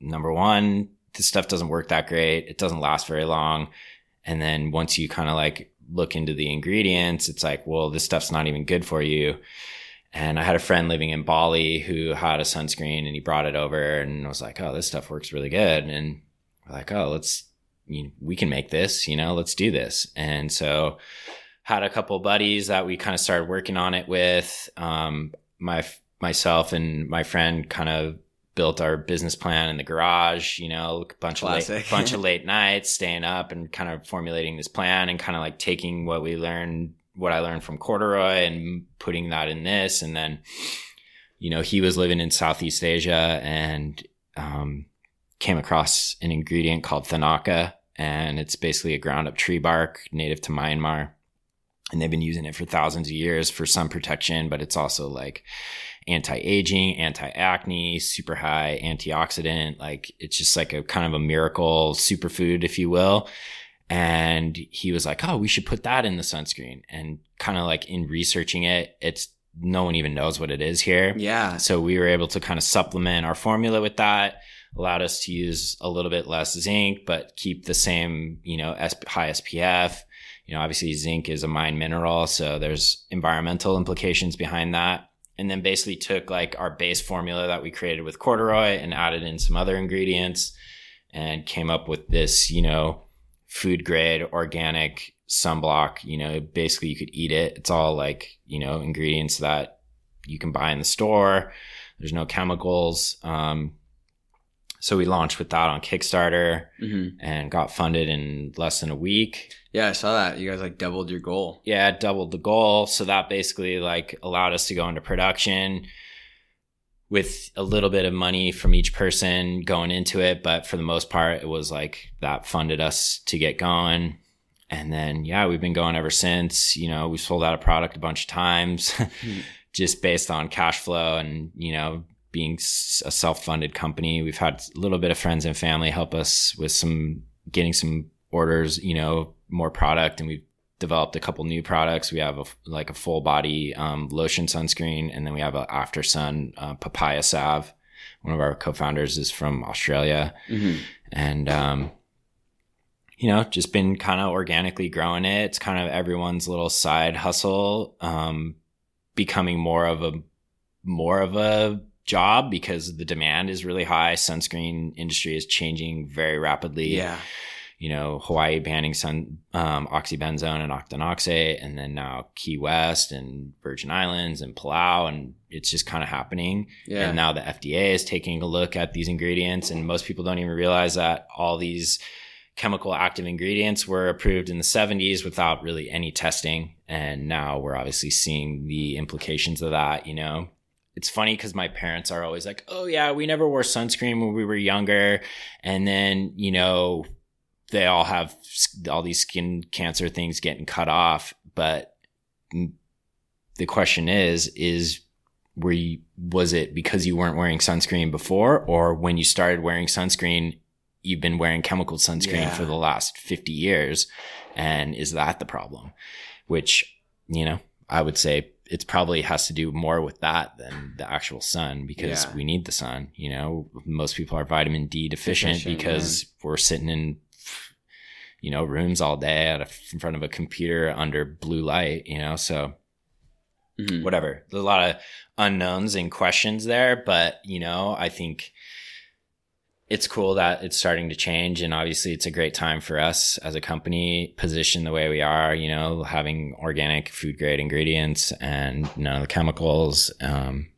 number one, this stuff doesn't work that great. It doesn't last very long. And then once you kind of like look into the ingredients, it's like, well, this stuff's not even good for you. And I had a friend living in Bali who had a sunscreen and he brought it over and I was like, oh, this stuff works really good. And we're like, oh, let's, you know, we can make this, you know, let's do this. And so had a couple buddies that we kind of started working on it with. Um, my, myself and my friend kind of built our business plan in the garage, you know, a bunch Classic. of late, bunch of late nights, staying up and kind of formulating this plan and kind of like taking what we learned, what I learned from corduroy and putting that in this. And then, you know, he was living in Southeast Asia and, um, came across an ingredient called Thanaka and it's basically a ground up tree bark native to Myanmar. And they've been using it for thousands of years for sun protection, but it's also like anti-aging, anti-acne, super high antioxidant. Like it's just like a kind of a miracle superfood, if you will. And he was like, Oh, we should put that in the sunscreen. And kind of like in researching it, it's no one even knows what it is here. Yeah. So we were able to kind of supplement our formula with that, allowed us to use a little bit less zinc, but keep the same, you know, high SPF. You know, obviously zinc is a mine mineral. So there's environmental implications behind that. And then basically took like our base formula that we created with corduroy and added in some other ingredients and came up with this, you know, food grade organic sunblock. You know, basically you could eat it. It's all like, you know, ingredients that you can buy in the store. There's no chemicals. Um, so we launched with that on Kickstarter Mm-hmm. and got funded in less than a week. Yeah, I saw that. You guys like doubled your goal. Yeah, doubled the goal. So that basically like allowed us to go into production with a little bit of money from each person going into it. But for the most part, it was like that funded us to get going. And then, yeah, we've been going ever since. You know, we sold out a product a bunch of times hmm. just based on cash flow and, you know, being a self-funded company. We've had a little bit of friends and family help us with some getting some orders, you know, more product and we've developed a couple new products. We have a, like a full body um, lotion sunscreen, and then we have an after sun uh, papaya salve. One of our co-founders is from Australia, Mm-hmm. and um, you know, just been kind of organically growing it. It's kind of everyone's little side hustle, um, becoming more of a more of a job because the demand is really high. Sunscreen industry is changing very rapidly Yeah. You know, Hawaii banning sun, um, oxybenzone and octinoxate, and then now Key West and Virgin Islands and Palau, and it's just kind of happening. Yeah. And now the FDA is taking a look at these ingredients, and most people don't even realize that all these chemical active ingredients were approved in the 70s without really any testing. And now we're obviously seeing the implications of that, you know. It's funny because my parents are always like, oh, yeah, we never wore sunscreen when we were younger. And then, you know, they all have all these skin cancer things getting cut off. But the question is, is were you, was it because you weren't wearing sunscreen before or when you started wearing sunscreen, you've been wearing chemical sunscreen Yeah. for the last 50 years. And is that the problem? Which, you know, I would say it's probably has to do more with that than the actual sun because Yeah. we need the sun. You know, most people are vitamin D deficient, Deficient, because we're sitting in, you know, rooms all day a, in front of a computer under blue light, you know, so Mhm. whatever. There's a lot of unknowns and questions there, but you know, I think it's cool that it's starting to change and obviously it's a great time for us as a company positioned the way we are, you know, having organic food grade ingredients and none of the chemicals. Um,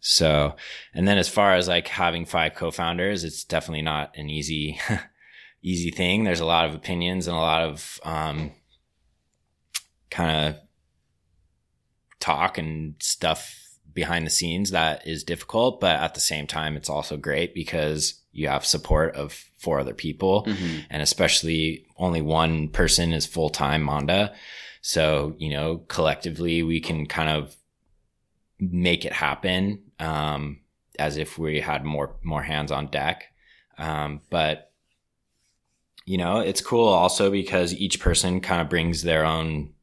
so, and then as far as like having five co-founders, it's definitely not an easy, easy thing. There's a lot of opinions and a lot of, um, kind of talk and stuff behind the scenes that is difficult, but at the same time, it's also great because you have support of four other people Mhm. and especially only one person is full time Manda. So, you know, collectively we can kind of make it happen, um, as if we had more, more hands on deck. Um, but, you know, it's cool also because each person kind of brings their own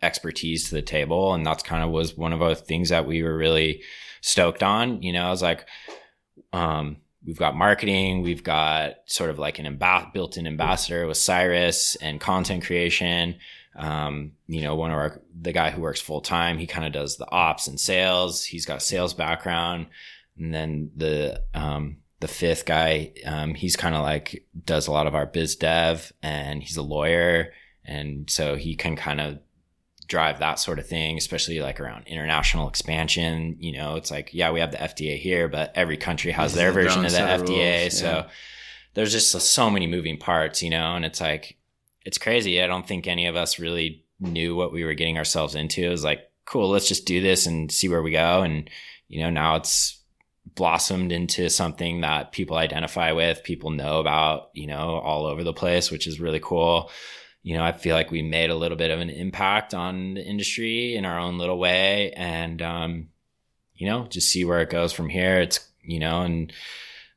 expertise to the table. And that's kind of was one of the things that we were really stoked on. You know, I was like, um, we've got marketing, we've got sort of like an amb- built-in ambassador with Cyrus and content creation. Um, you know, one of our, the guy who works full time, he kind of does the ops and sales. He's got a sales background. And then the, um, the fifth guy, um, he's kind of like does a lot of our biz dev and he's a lawyer. And so he can kind of drive that sort of thing, especially like around international expansion. You know, it's like, yeah, we have the FDA here, but every country has This their version of the FDA. rules, So yeah. there's just so, so many moving parts, you know, and it's like, it's crazy. I don't think any of us really knew what we were getting ourselves into. It was like, cool, let's just do this and see where we go. And, you know, now it's blossomed into something that people identify with, people know about, you know, all over the place, which is really cool. You know, I feel like we made a little bit of an impact on the industry in our own little way and, um, you know, just see where it goes from here. It's, you know, and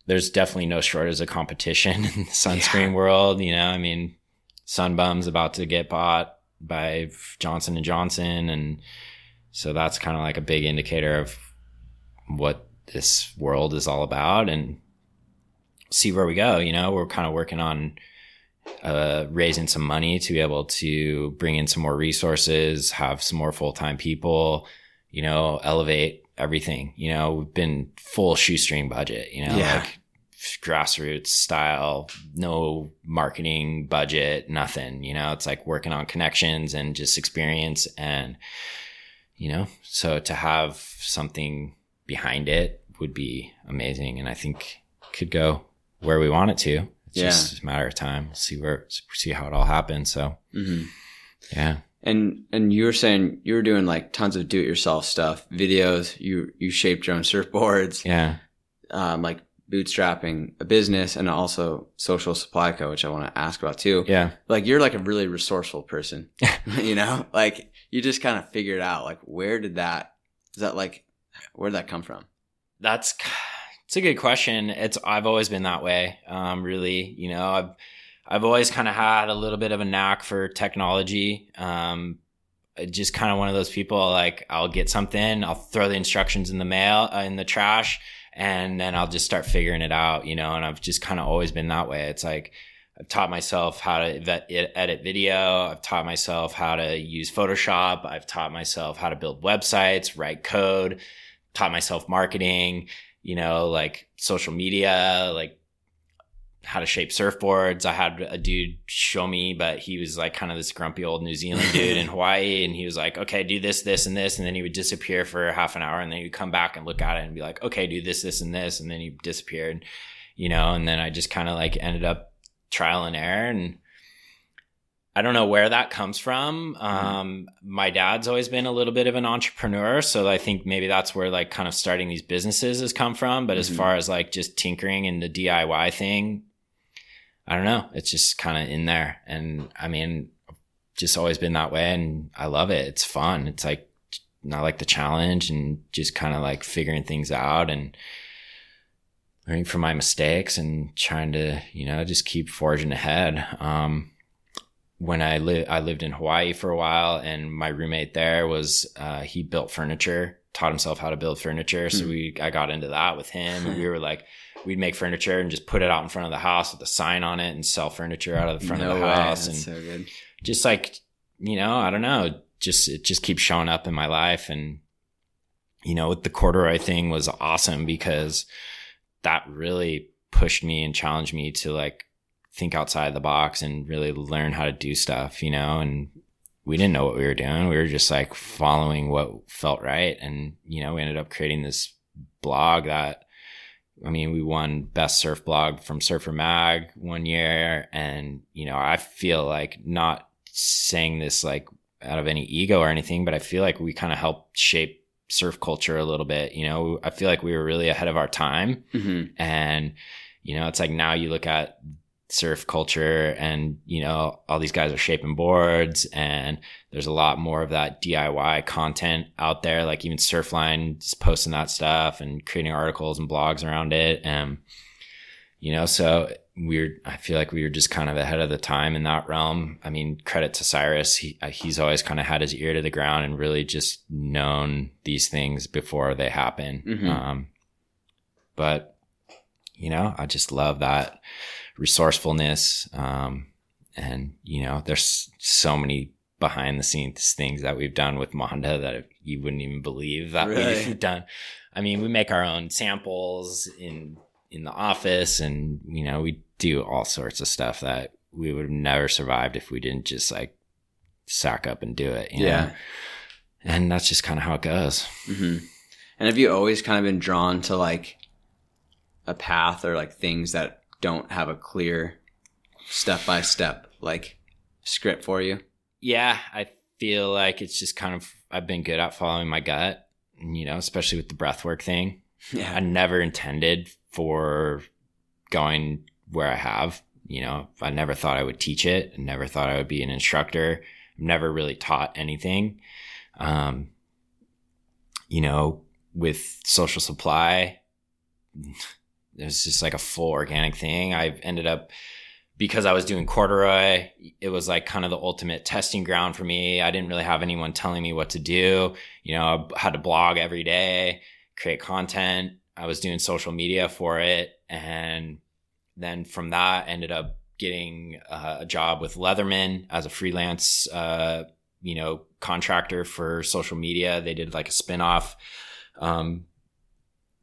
there's definitely no shortage of competition in the sunscreen world. You know, I mean, Sun Bum's about to get bought by Johnson and Johnson. And so that's kind of like a big indicator of what this world is all about and see where we go. You know, we're kind of working on uh, raising some money to be able to bring in some more resources, have some more full time people, you know, elevate everything. You know, we've been full shoestring budget, you know, Yeah. like grassroots style, no marketing budget, nothing. You know, it's like working on connections and just experience and, you know, so to have something behind it would be amazing. And I think could go where we want it to. It's Yeah. just a matter of time. We'll see where, see how it all happens. So Mhm. yeah. And and you were saying you were doing like tons of do-it-yourself stuff, videos. You you shaped your own surfboards, Yeah. um, like bootstrapping a business, and also social supply co, which I want to ask about too. Yeah. Like you're like a really resourceful person, you know. Like you just kind of figured out like where did that is that like where did that come from? That's it's a good question. It's I've always been that way. Um, really, you know, I've I've always kind of had a little bit of a knack for technology. Um, just kind of one of those people like I'll get something, I'll throw the instructions in the mail uh, in the trash, and then I'll just start figuring it out. You know, and I've just kind of always been that way. It's like I've taught myself how to edit video. I've taught myself how to use Photoshop. I've taught myself how to build websites, write code, taught myself marketing, you know, like social media, like how to shape surfboards. I had a dude show me, but he was like kind of this grumpy old New Zealand dude in Hawaii. And he was like, okay, do this, this, and this. And then he would disappear for half an hour and then he'd come back and look at it and be like, okay, do this, this, and this. And then he disappeared, you know, and then I just kind of like ended up trial and error. And I don't know where that comes from. Um, my dad's always been a little bit of an entrepreneur, so I think maybe that's where like kind of starting these businesses has come from. But as Mhm. far as like just tinkering and the DIY thing, I don't know. It's just kind of in there, and I mean, just always been that way, and I love it. It's fun. It's like I like the challenge and just kind of like figuring things out and learning from my mistakes and trying to, you know, just keep forging ahead. Um, when I lived, I lived in Hawaii for a while and my roommate there was, uh, he built furniture, taught himself how to build furniture. So mm. we, I got into that with him. we were like, we'd make furniture and just put it out in front of the house with a sign on it and sell furniture out of the front no of the way. house. That's and so good. just like, you know, I don't know, just, it just keeps showing up in my life. And, you know, with the corduroy thing was awesome because that really pushed me and challenged me to like think outside the box and really learn how to do stuff, you know, and we didn't know what we were doing. We were just like following what felt right. And, you know, we ended up creating this blog that, I mean, we won best surf blog from Surfer Mag one year. And, you know, I feel like not saying this like out of any ego or anything, but I feel like we kind of helped shape surf culture a little bit. You know, I feel like we were really ahead of our time. Mm-hmm. And, you know, it's like now you look at surf culture and you know all these guys are shaping boards and there's a lot more of that DIY content out there. Like even surfline just posting that stuff and creating articles and blogs around it. And you know so we're I feel like we were just kind of ahead of the time in that realm. I mean credit to Cyrus. He he's always kind of had his ear to the ground and really just known these things before they happen. Mm-hmm. um but you know I just love that resourcefulness. Um, and you know, there's so many behind the scenes things that we've done with Manda that you wouldn't even believe that really? we've done. I mean, we make our own samples in in the office, and you know, we do all sorts of stuff that we would have never survived if we didn't just like sack up and do it. yeah, know? and that's just kind of how it goes. Mm-hmm. And have you always kind of been drawn to like a path or like things that don't have a clear step by step like script for you? Yeah, I feel like it's just kind of I've been good at following my gut, you know, especially with the breathwork thing. Yeah. I never intended for going where I have, you know, I never thought I would teach it. I never thought I would be an instructor. I've never really taught anything. Um, you know, with social supply, it was just like a full organic thing. I ended up because I was doing corduroy, it was like kind of the ultimate testing ground for me. I didn't really have anyone telling me what to do. You know, I had to blog every day, create content. I was doing social media for it. And then from that, ended up getting uh, a job with Leatherman as a freelance, uh, you know, contractor for social media. They did like a spinoff um,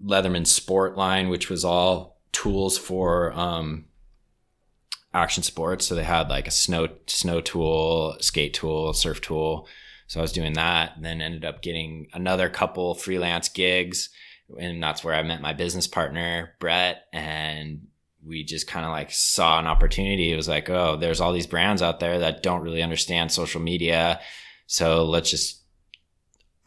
Leatherman Sport line, which was all tools for um, action sports. So they had like a snow snow tool, skate tool, surf tool. So I was doing that, and then ended up getting another couple freelance gigs, and that's where I met my business partner Brett, and we just kind of like saw an opportunity. It was like, oh, there's all these brands out there that don't really understand social media, so let's just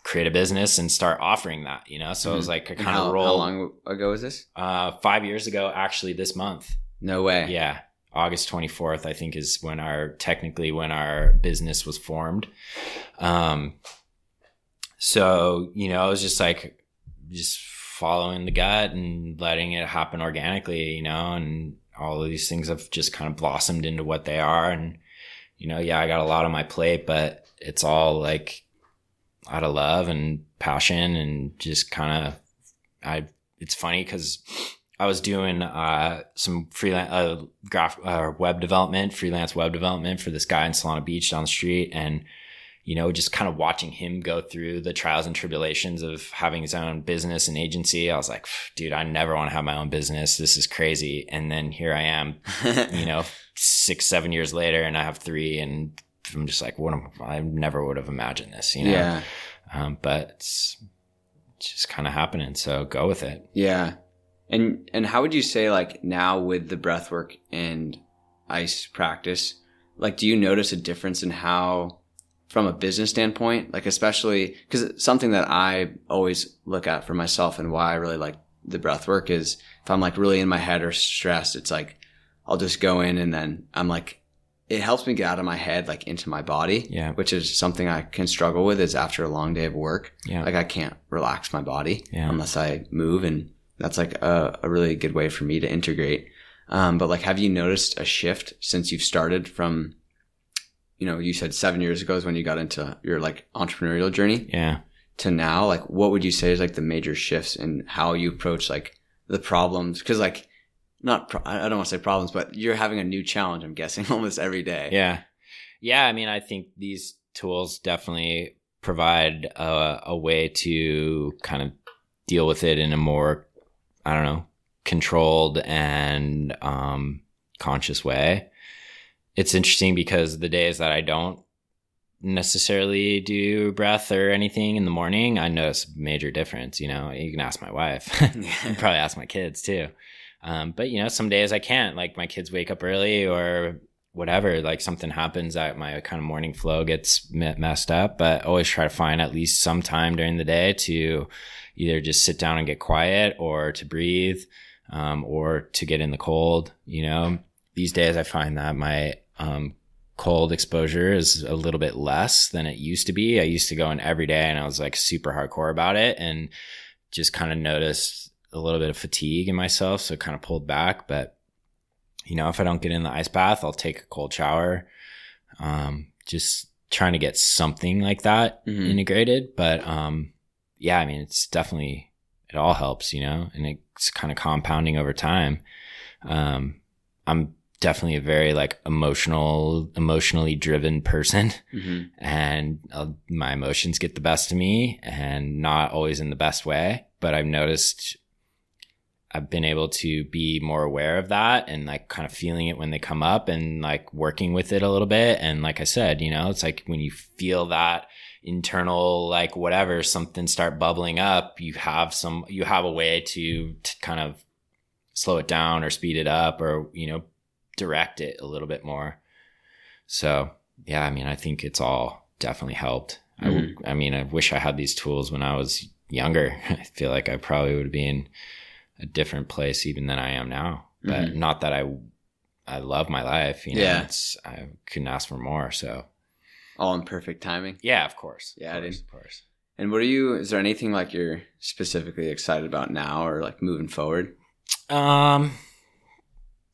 create a business and start offering that, you know? So mm-hmm. it was mm-hmm. like a kind of roll. How long ago was this? Uh, five years ago, actually this month. No way. Yeah. August 24th, I think is when our, technically when our business was formed. Um, so, you know, it was just like, just following the gut and letting it happen organically, you know, and all of these things have just kind of blossomed into what they are. And, you know, yeah, I got a lot on my plate, but it's all like out of love and passion and just kind of I it's funny cuz I was doing uh, some freelance uh, graph uh, web development, freelance web development for this guy in Solana Beach down the street and you know, just kind of watching him go through the trials and tribulations of having his own business and agency. I was like, dude, I never want to have my own business. This is crazy. And then here I am, you know, six, seven years later, and I have three, and I'm just like, what am, I never would have imagined this, you know? Yeah. Um, but it's, it's just kind of happening. So go with it. Yeah. And, and how would you say like now with the breath work and ice practice, like, do you notice a difference in how, from a business standpoint, like especially because something that I always look at for myself and why I really like the breath work is if I'm like really in my head or stressed, it's like I'll just go in and then I'm like it helps me get out of my head like into my body yeah which is something i can struggle with is after a long day of work yeah like i can't relax my body yeah. unless i move and that's like a, a really good way for me to integrate. Um, but like, have you noticed a shift since you've started from, you know, you said seven years ago is when you got into your like entrepreneurial journey. Yeah. To now, like, what would you say is like the major shifts in how you approach like the problems? Cause like, not, pro- I don't want to say problems, but you're having a new challenge, I'm guessing almost every day. Yeah. Yeah. I mean, I think these tools definitely provide a, a way to kind of deal with it in a more, I don't know, controlled and um, conscious way. It's interesting because the days that I don't necessarily do breath or anything in the morning, I notice a major difference. You know, you can ask my wife, probably ask my kids too. Um, but you know, some days I can't. Like my kids wake up early or whatever. Like something happens that my kind of morning flow gets messed up. But always try to find at least some time during the day to either just sit down and get quiet or to breathe um, or to get in the cold. You know, these days I find that my um, cold exposure is a little bit less than it used to be. I used to go in every day and I was like super hardcore about it and just kind of noticed a little bit of fatigue in myself. So kind of pulled back. But, you know, if I don't get in the ice bath, I'll take a cold shower. Um, just trying to get something like that mm-hmm. integrated. But, um, yeah, I mean, it's definitely, it all helps, you know, and it's kind of compounding over time. Um, I'm definitely a very like emotional, emotionally driven person mm-hmm. and uh, my emotions get the best of me and not always in the best way. But I've noticed I've been able to be more aware of that and like kind of feeling it when they come up and like working with it a little bit. And like I said, you know, it's like when you feel that internal like whatever something start bubbling up you have some you have a way to, to kind of slow it down or speed it up or you know direct it a little bit more so yeah i mean i think it's all definitely helped mm-hmm. I, I mean i wish i had these tools when i was younger i feel like i probably would have in a different place even than i am now but mm-hmm. not that i i love my life you know yeah. it's i couldn't ask for more so all in perfect timing. Yeah, of course. Yeah, of course, of course. And what are you? Is there anything like you're specifically excited about now, or like moving forward? Um,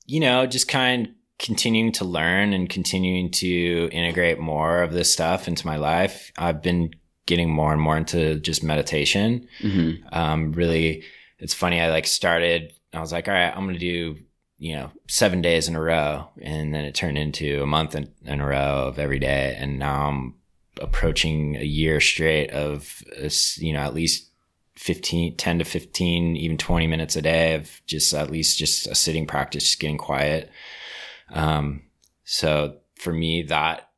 you know, just kind of continuing to learn and continuing to integrate more of this stuff into my life. I've been getting more and more into just meditation. Mm-hmm. Um, really, it's funny. I like started. I was like, all right, I'm gonna do you know, seven days in a row. And then it turned into a month in, in a row of every day. And now I'm approaching a year straight of, you know, at least 15, 10 to 15, even 20 minutes a day of just at least just a sitting practice, just getting quiet. Um, so for me, that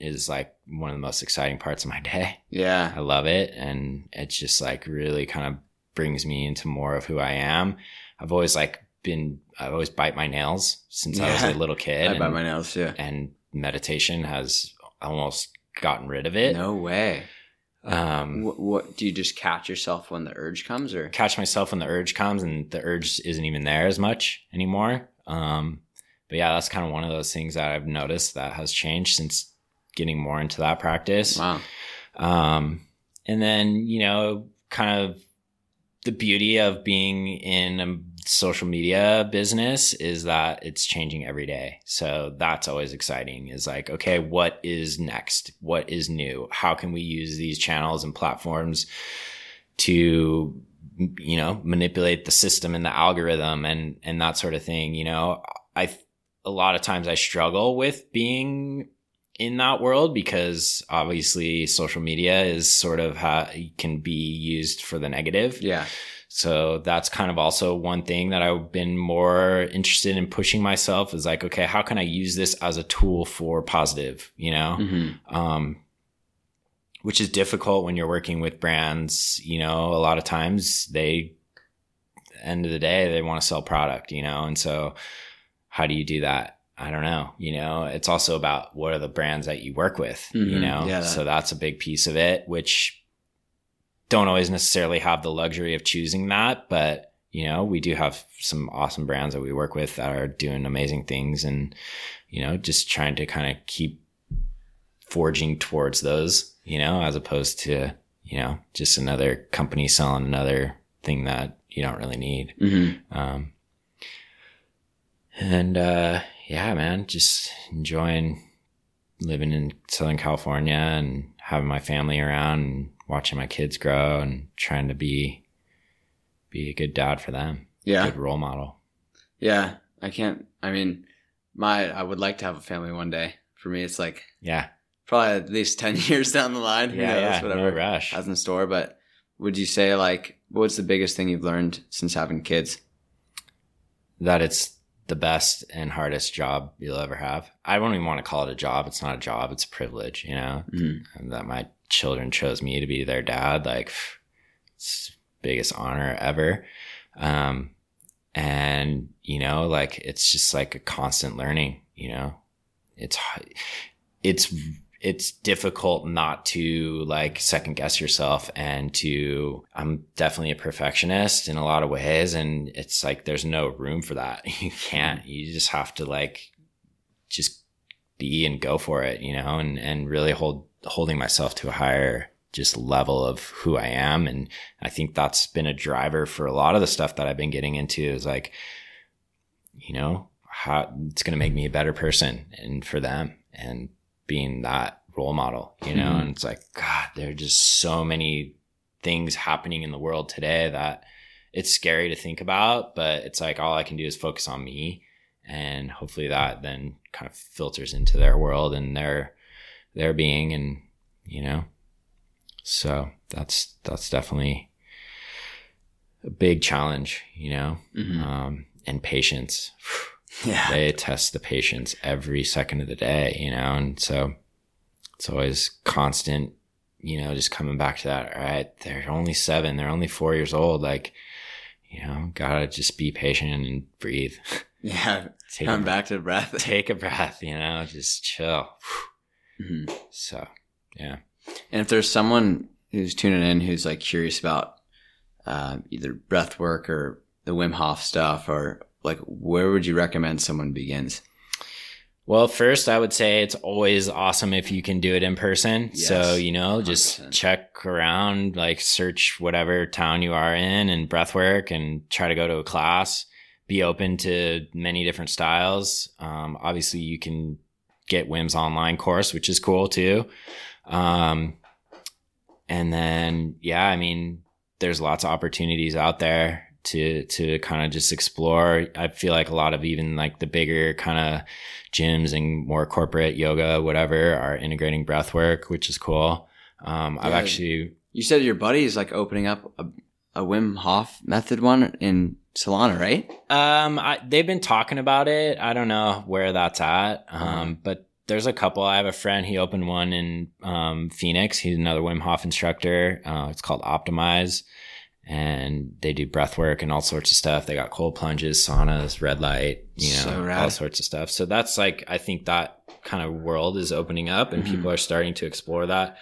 is like one of the most exciting parts of my day. Yeah. I love it. And it's just like really kind of brings me into more of who I am. I've always like been I've always bite my nails since yeah. I was a little kid. I and, bite my nails, yeah. And meditation has almost gotten rid of it. No way. Um, what, what, do you just catch yourself when the urge comes, or catch myself when the urge comes, and the urge isn't even there as much anymore. Um, but yeah, that's kind of one of those things that I've noticed that has changed since getting more into that practice. Wow. Um, and then you know, kind of the beauty of being in a social media business is that it's changing every day. So that's always exciting is like, okay, what is next? What is new? How can we use these channels and platforms to, you know, manipulate the system and the algorithm and, and that sort of thing? You know, I, a lot of times I struggle with being in that world because obviously social media is sort of how can be used for the negative. Yeah. So that's kind of also one thing that I've been more interested in pushing myself is like, okay, how can I use this as a tool for positive, you know? Mm-hmm. Um, which is difficult when you're working with brands, you know, a lot of times they, end of the day, they want to sell product, you know? And so how do you do that? I don't know. You know, it's also about what are the brands that you work with, mm-hmm. you know? Yeah, that. So that's a big piece of it, which don't always necessarily have the luxury of choosing that, but you know, we do have some awesome brands that we work with that are doing amazing things and, you know, just trying to kind of keep forging towards those, you know, as opposed to, you know, just another company selling another thing that you don't really need. Mm-hmm. Um, and uh, yeah, man, just enjoying living in Southern California and having my family around and watching my kids grow and trying to be be a good dad for them. Yeah. Good role model. Yeah. I can't, I mean, my, I would like to have a family one day. For me, it's like Yeah. probably at least 10 years down the line. Who Yeah, knows, yeah. Whatever No rush. has in store. But would you say, like, what's the biggest thing you've learned since having kids? That it's the best and hardest job you'll ever have. I don't even want to call it a job. It's not a job. It's a privilege, you know, Mhm. that my children chose me to be their dad. Like it's biggest honor ever. Um, and you know, like it's just like a constant learning, you know, it's, it's, it's difficult not to like second guess yourself and to I'm definitely a perfectionist in a lot of ways and it's like there's no room for that. You can't. Mm-hmm. You just have to like just be and go for it, you know, and and really hold holding myself to a higher just level of who I am and I think that's been a driver for a lot of the stuff that I've been getting into is like you know, how it's going to make me a better person and for them and being that role model, you know, Mhm. and it's like, God, there are just so many things happening in the world today that it's scary to think about, but it's like all I can do is focus on me. And hopefully that then kind of filters into their world and their, their being. And, you know, so that's, that's definitely a big challenge, you know, Mhm. um, and patience Yeah. they test the patience every second of the day, you know, and so it's always constant, you know, just coming back to that. All right, they're only seven, they're only four years old. Like, you know, gotta just be patient and breathe. Yeah. Take Come back to breath. take a breath, you know, just chill. Mhm. So, yeah. And if there's someone who's tuning in who's like curious about uh, either breath work or the Wim Hof stuff, or like, where would you recommend someone begins? Well, first, I would say it's always awesome if you can do it in person. Yes, so, you know, just 100%. check around, like search whatever town you are in and breathwork and try to go to a class. Be open to many different styles. Um, obviously, you can get Wim's online course, which is cool too. Um, and then, yeah, I mean, there's lots of opportunities out there to to kind of just explore. I feel like a lot of even like the bigger kind of gyms and more corporate yoga, whatever, are integrating breath work, which is cool. Um, I've actually, You said your buddy is like opening up a, a Wim Hof method one in Solana, right? um, I, they've been talking about it. I don't know where that's at. Um, but there's a couple. I have a friend. He opened one in um, Phoenix. He's another Wim Hof instructor. Uh, it's called Optimize, and they do breath work and all sorts of stuff. They got cold plunges, saunas, red light, you know, So all sorts of stuff. So that's like I think that kind of world is opening up, and Mhm. people are starting to explore that.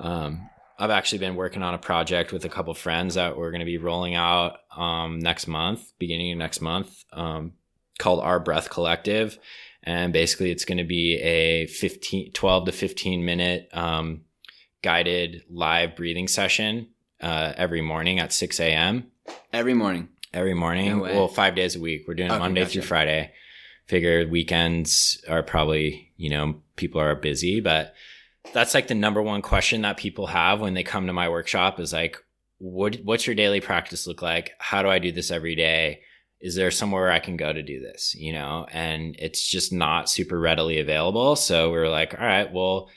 Um, I've actually been working on a project with a couple friends that we're going to be rolling out um, next month, beginning of next month, um, called Our Breathe Collective. And basically, it's going to be a 15, 12 to 15 minute um, guided live breathing session uh, every morning at 6 a.m. Every morning. Every morning. No well, five days a week. We're doing Okay, Monday gotcha. through Friday. Figure weekends are probably, you know, people are busy, but that's like the number one question that people have when they come to my workshop is like, what, what's your daily practice look like? How do I do this every day? Is there somewhere I can go to do this? You know, and it's just not super readily available. So we are like, all right, well,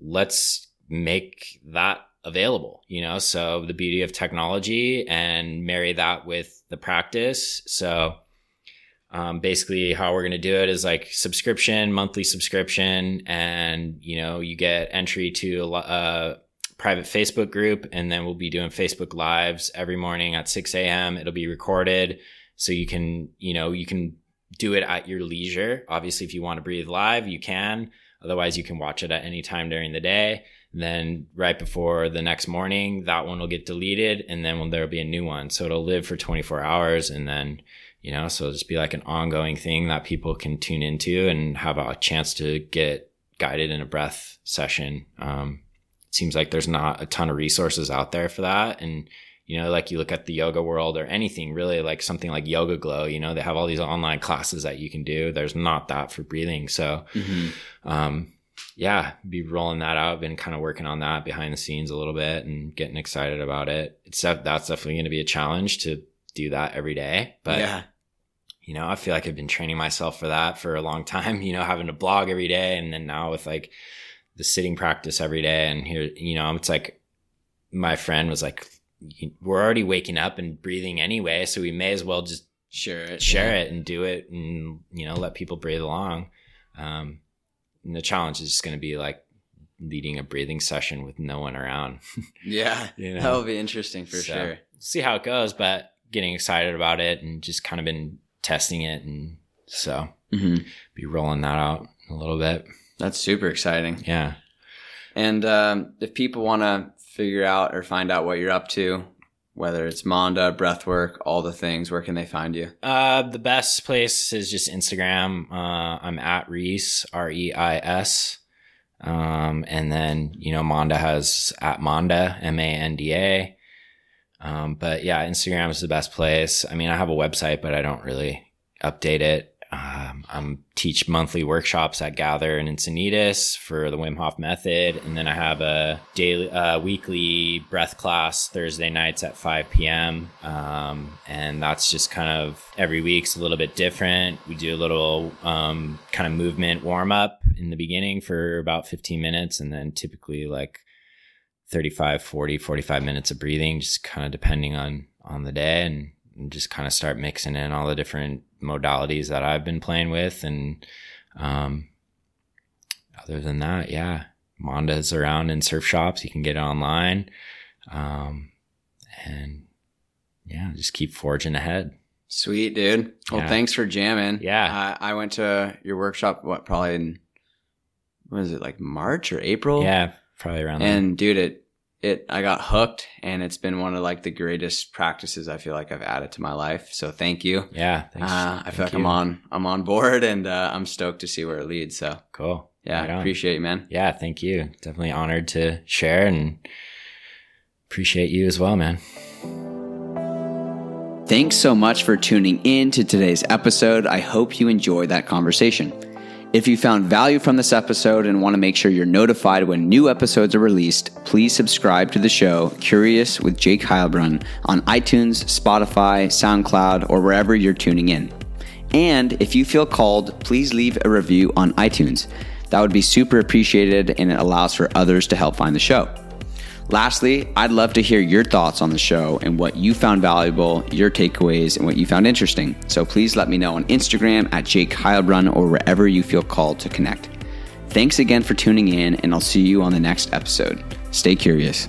let's make that available, you know? So the beauty of technology and marry that with the practice. So, um, basically how we're going to do it is like subscription, monthly subscription, and you know, you get entry to a, a private Facebook group, and then we'll be doing Facebook lives every morning at 6 a.m. It'll be recorded, so you can, you know, you can do it at your leisure. Obviously, if you want to breathe live, you can. Otherwise, you can watch it at any time during the day. Then right before the next morning, that one will get deleted, and then there'll be a new one. So it'll live for 24 hours, and then you know, so it'll just be like an ongoing thing that people can tune into and have a chance to get guided in a breath session. Um, it seems like there's not a ton of resources out there for that, and you know, like you look at the yoga world or anything really like something like YogaGlo, you know, they have all these online classes that you can do. There's not that for breathing. So, mm-hmm. um, yeah, be rolling that out. Been kind of working on that behind the scenes a little bit and getting excited about it. It's that's definitely going to be a challenge to do that every day. But yeah, you know, I feel like I've been training myself for that for a long time. You know, having to blog every day, and then now with like the sitting practice every day, and here, you know, it's like my friend was like, we're already waking up and breathing anyway, so we may as well just share it, share yeah. it, and do it, and you know, let people breathe along. Um, and the challenge is just going to be like leading a breathing session with no one around. yeah, you know? that'll be interesting for so, sure. See how it goes, but getting excited about it and just kind of been testing it, and so mm-hmm. be rolling that out a little bit. That's super exciting. Yeah. And um, if people want to figure out or find out what you're up to, whether it's Manda, breathwork, all the things, where can they find you? Uh, the best place is just Instagram. Uh, I'm at Reis, R E I S. Um, and then, you know, Manda has at Manda, M A N D A. Um, but yeah, Instagram is the best place. I mean, I have a website, but I don't really update it. Um, I'm teach monthly workshops at Gather and Encinitas for the Wim Hof method, and then I have a daily, uh, weekly breath class Thursday nights at 5 p.m. Um, and that's just kind of every week's a little bit different. We do a little um, kind of movement warm up in the beginning for about 15 minutes, and then typically like 35, 40, 45 minutes of breathing, just kind of depending on on the day and and just kind of start mixing in all the different modalities that I've been playing with. And um, other than that, yeah, Manda's around in surf shops. You can get it online. Um, and yeah, just keep forging ahead. Sweet, dude. Well, yeah. thanks for jamming. Yeah. I went to your workshop, what, probably in, what is it, like March or April? Yeah, probably around And dude, it it I got hooked and it's been one of like the greatest practices I feel like I've added to my life. So thank you. Yeah, thanks. Uh, I feel like you. I'm on I'm on board and uh, I'm stoked to see where it leads. So cool. Yeah, right appreciate you, man. Yeah, thank you. Definitely honored to share and appreciate you as well, man. Thanks so much for tuning in to today's episode. I hope you enjoyed that conversation. If you found value from this episode and want to make sure you're notified when new episodes are released, please subscribe to the show Curious with Jake Heilbrunn on iTunes, Spotify, SoundCloud, or wherever you're tuning in. And if you feel called, please leave a review on iTunes. That would be super appreciated and it allows for others to help find the show. Lastly, I'd love to hear your thoughts on the show and what you found valuable, your takeaways, and what you found interesting. So please let me know on Instagram at Jake Heilbrunn or wherever you feel called to connect. Thanks again for tuning in, and I'll see you on the next episode. Stay curious.